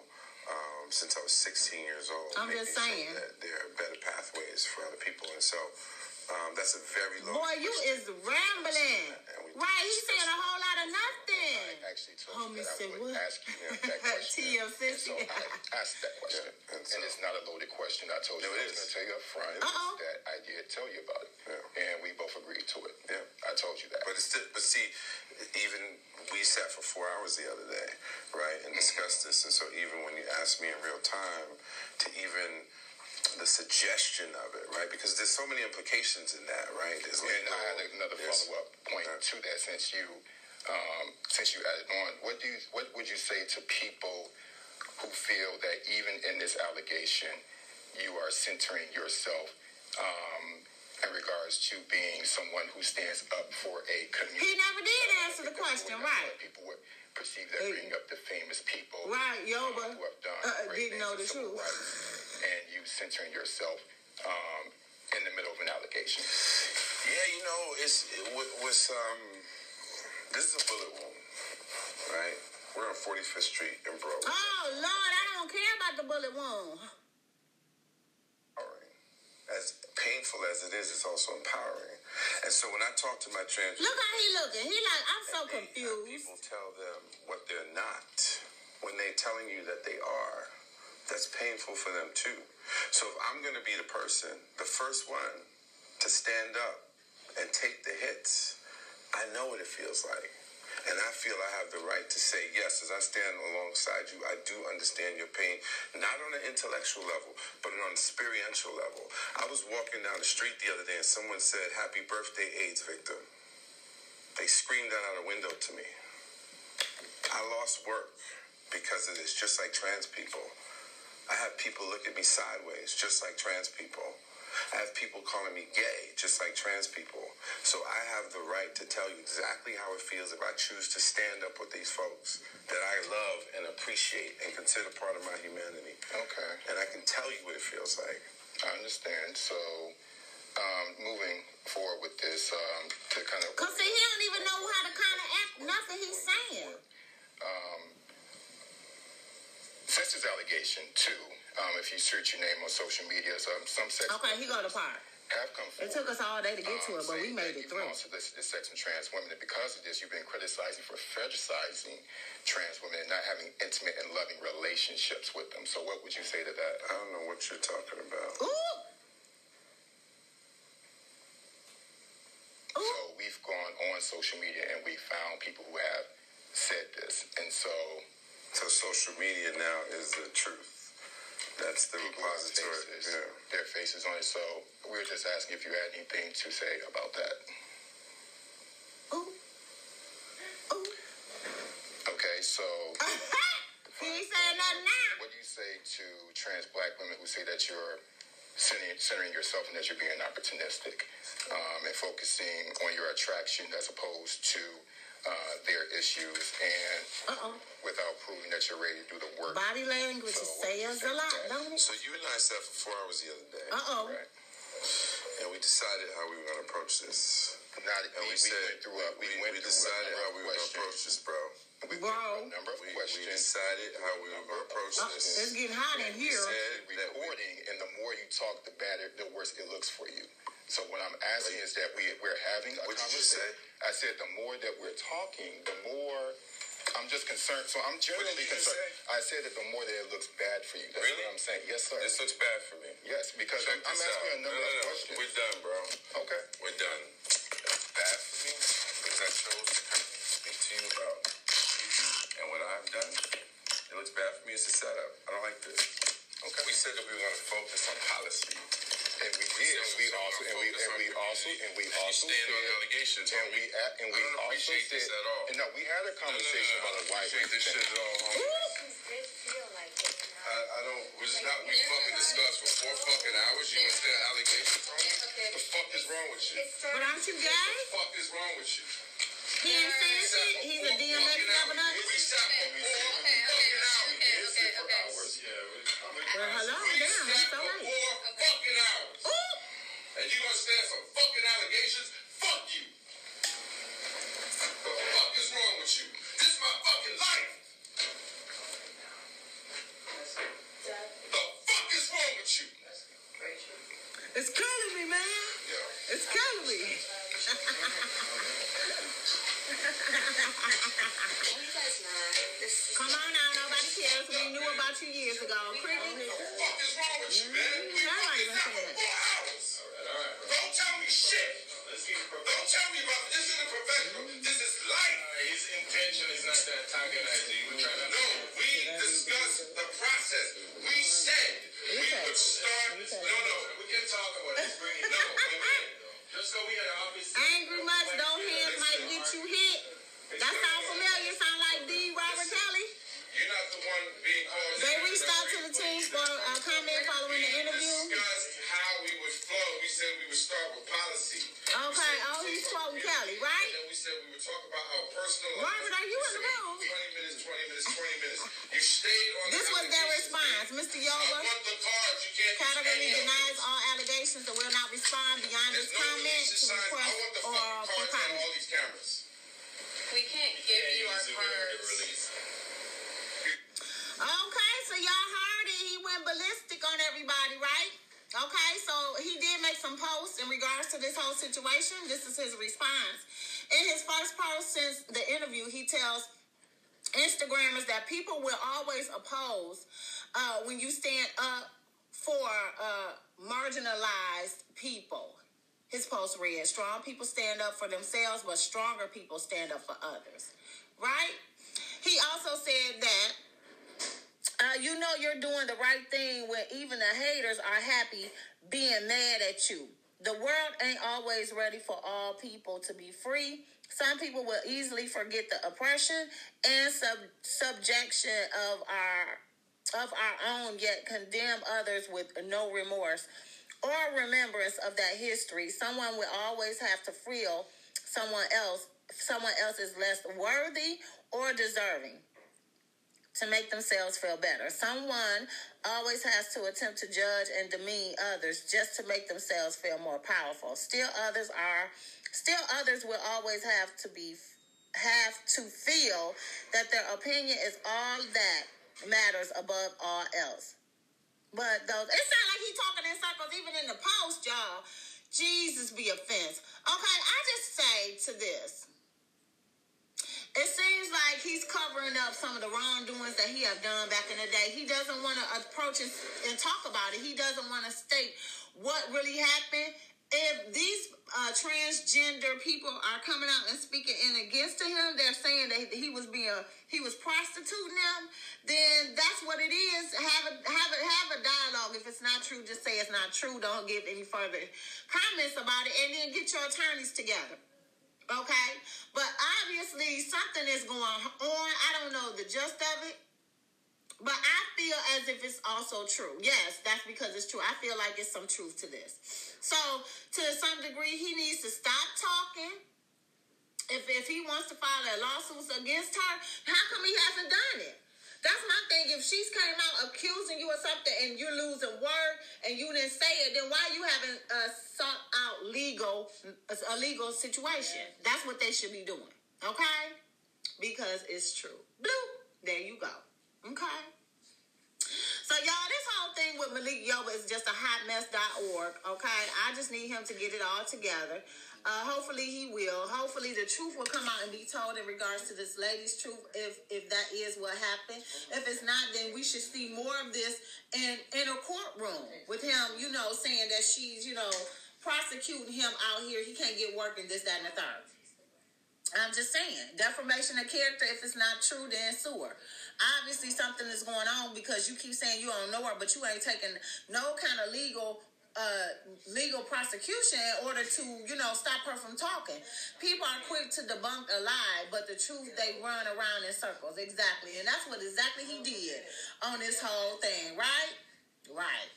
um, since I was 16 years old. I'm just sure saying. that there are better pathways for other people, and so um, that's a very low. Boy, you is rambling. Right, he's saying a whole lot of nothing. I actually told Homie you that said I would what? ask you that question. TM and so I asked that question. Yeah, and and, it's not a loaded question. I told you No, I it was going to tell you up front Uh-oh. that I did tell you about it. Yeah. And we both agreed to it. Yeah. I told you that. But it's still, but see, even we sat for four hours the other day, right, and discussed this. And so even when you ask me in real time to even the suggestion of it, right, because there's so many implications in that, right? There's and I had another follow up point to that since you um, since you added on. What do you what would you say to people who feel that even in this allegation you are centering yourself um, in regards to being someone who stands up for a community? He never did answer the question, right? People would perceive that Hey. bringing up the famous people Right, Yoba, who have done uh, great didn't know the truth. rights, and you centering yourself um, in the middle of an allegation. Yeah, you know, it's it wa- was um. This is a bullet wound, right? We're on 45th Street in Brooklyn. Oh Lord, I don't care about the bullet wound. empowering. As painful as it is, it's also empowering. And so when I talk to my trans Look how he looking. He like I'm so and they- and confused. people tell them what they're not when they're telling you that they are. That's painful for them too. So if I'm going to be the person, the first one to stand up and take the hits, I know what it feels like. And I feel I have the right to say, yes, as I stand alongside you, I do understand your pain, not on an intellectual level, but on a experiential level. I was walking down the street the other day and someone said, Happy birthday, AIDS victim. They screamed that out a window to me. I lost work because of this, just like trans people. I have people look at me sideways, just like trans people. I have people calling me gay, just like trans people. So I have the right to tell you exactly how it feels if I choose to stand up with these folks that I love and appreciate and consider part of my humanity. Okay. And I can tell you what it feels like. I understand. So, um, moving forward with this, um, to kind of Cause see, he don't even know how to kind of act. Nothing he's saying. Since this allegation too, um, if you search your name on social media, some some sex Okay, he go to part. have come It took us all day to get to um, it, but we made it you've through. also listed sex and trans women, and because of this, you've been criticizing for fetishizing trans women and not having intimate and loving relationships with them. So, what would you say to that? I don't know what you're talking about. Ooh, So we've gone on social media and we found people who have said this, and so So social media now is the truth. That's the repository. faces, Yeah. their faces on it. So we were just asking if you had anything to say about that. ooh, ooh. Okay, so he saying nothing now. what do you say to trans black women who say that you're centering, centering yourself and that you're being opportunistic um, and focusing on your attraction as opposed to uh, their issues and Uh oh. without proving that you're ready to do the work? Body language says a lot, don't it? So you and I sat for four hours the other day, Uh oh. Right. and we decided how we were going to approach this. Now, And we, we, we said went through a, we, we, went we through decided a how we were going to approach this, bro. We Bro. number of We, we decided how we were going to approach Uh, this. it's getting hot in We here. said recording, and the more you talk, the better, the worse it looks for you. So what I'm asking is that we we're having a What'd you conversation. I said the more that we're talking, the more I'm just concerned. So I'm generally did you just concerned. I said that the more that it looks bad for you. That's Really? what I'm saying. Yes, sir. this looks bad for me. yes, because Check I'm, I'm asking out. a number no, no, of no. questions. We're done, bro. Okay. We're done. It's bad for me because I chose to come and speak to you about you and what I've done. It looks bad for me. It's a setup. I don't like this. Okay. We said that we were going to focus on policy. And we did, and we also, and we, and we also, and we also stand on allegations, and we, a- and we also appreciate said, all. and no, we had a conversation about a I white don't this shit at all, homie. It feel like it. I, I don't. We're just not. We fucking discussed for four fucking hours. You understand allegations, homie? Okay. The fuck is wrong with you? It's But aren't you gay? The fuck is wrong with you? He ain't saying shit. He's a DMX governor. We shot for Okay, okay, okay, okay, okay. Well, hello, We damn, shot it's so for late. four fucking hours. Ooh. And you gonna stand for fucking allegations? Fuck you. What the fuck is wrong with you? This is my fucking life. The fuck is wrong with you? It's killing me, man. Yeah. It's killing me. Come on now, nobody cares. We knew about you years ago. Pretty. What the fuck is wrong with you, man? We fucking even shot said for it. Don't tell me shit. Don't tell me about this. Isn't professional. This is life. His intention is not to antagonize you. We're trying to No, we discussed the process. We said we would start. No, no, We can talk about it. Bring it no. wait a. Just so we had obvious. Angry much, though hands might get you hit. That sound familiar. Sound like Thee Robert Kelly. You're not the one being called. They reached out to the team for a comment following the interview. discussed how we would flow. We said we would start with policy. Okay, oh, he's quoting Kelly, And right? then we said we would talk about our personal. Robert, are you in the room? 20 minutes, 20 minutes, 20 minutes. You stayed on This was their response. Mr. Yoba want the cards. You can't use categorically any of them. denies all allegations and will not respond beyond this comment to request or for cards on all comment. These cameras. We can't give you our cards. Okay, so y'all heard it. He went ballistic on everybody, right? Okay, so he did make some posts in regards to this whole situation. This is his response. In his first post since the interview, he tells Instagrammers that people will always oppose uh, when you stand up for uh, marginalized people. His post read, Strong people stand up for themselves, but stronger people stand up for others. Right? He also said that uh, you know you're doing the right thing when even the haters are happy being mad at you. The world ain't always ready for all people to be free. Some people will easily forget the oppression and sub- subjection of our of our own, yet condemn others with no remorse or remembrance of that history. Someone will always have to feel someone else. Someone else is less worthy or deserving to make themselves feel better. Someone always has to attempt to judge and demean others just to make themselves feel more powerful. Still others are still others will always have to be have to feel that their opinion is all that matters above all else. But those it sounds like he talking in circles even in the post, y'all. Jesus be offense. Okay, I just say to this. It seems like he's covering up some of the wrongdoings that he have done back in the day. He doesn't want to approach it and talk about it. He doesn't want to state what really happened. If these uh, transgender people are coming out and speaking in against him, they're saying that he was being he was prostituting them. Then that's what it is. Have a have a have a dialogue. If it's not true, just say it's not true. Don't give any further comments about it, and then get your attorneys together. Okay, but obviously something is going on. I don't know the gist of it, but I feel as if it's also true. Yes, that's because it's true. I feel like it's some truth to this. So, to some degree, he needs to stop talking. If if he wants to file a lawsuit against her, how come he hasn't done it? That's my thing. If she's came out accusing you of something and you're losing word and you didn't say it, then why you haven't uh, sought out legal a legal situation? That's what they should be doing. Okay? Because it's true. Blue. There you go. Okay. So y'all, this whole thing with Malik Yoba is just a hot hotmess.org. Okay, I just need him to get it all together. Uh, hopefully he will. Hopefully the truth will come out and be told in regards to this lady's truth, if if that is what happened. If it's not, then we should see more of this in in a courtroom with him. You know, saying that she's you know prosecuting him out here. He can't get work and this, that, and the third. I'm just saying, defamation of character. If it's not true, then sue her. Obviously, something is going on because you keep saying you don't know her, but you ain't taking no kind of legal uh, legal prosecution in order to, you know, stop her from talking. People are quick to debunk a lie, but the truth they run around in circles. Exactly, and that's what exactly he did on this whole thing, right? Right.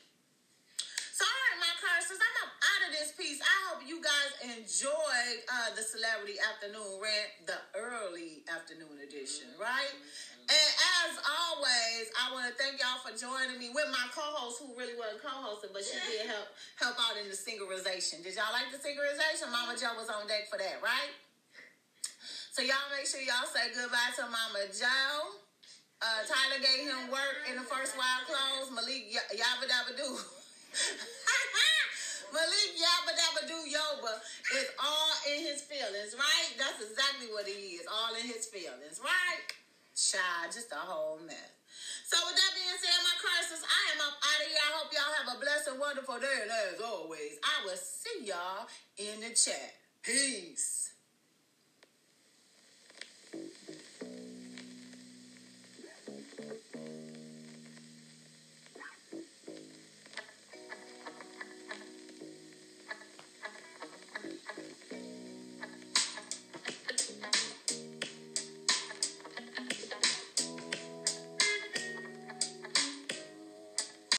So, all right, my cursors, I'm up out of this piece. I hope you guys enjoyed uh, the Celebrity Afternoon Rant, the early afternoon edition, right? And as always, I want to thank y'all for joining me with my co-host, who really wasn't co-hosting, but she did help help out in the singerization. Did y'all like the singerization? Momma Jo was on deck for that, right? So y'all make sure y'all say goodbye to Momma Jo. Uh, Tyler gave him work in the first wild clothes. Malik y- Yabba Dabba Doo. Malik Yabba Dabba Doo Yoba is all in his feelings, right? That's exactly what he is, all in his feelings, right? Child, just a whole mess. So with that being said, my curses, I am up out of here. I hope y'all have a blessed and wonderful day. And as always, I will see y'all in the chat. Peace.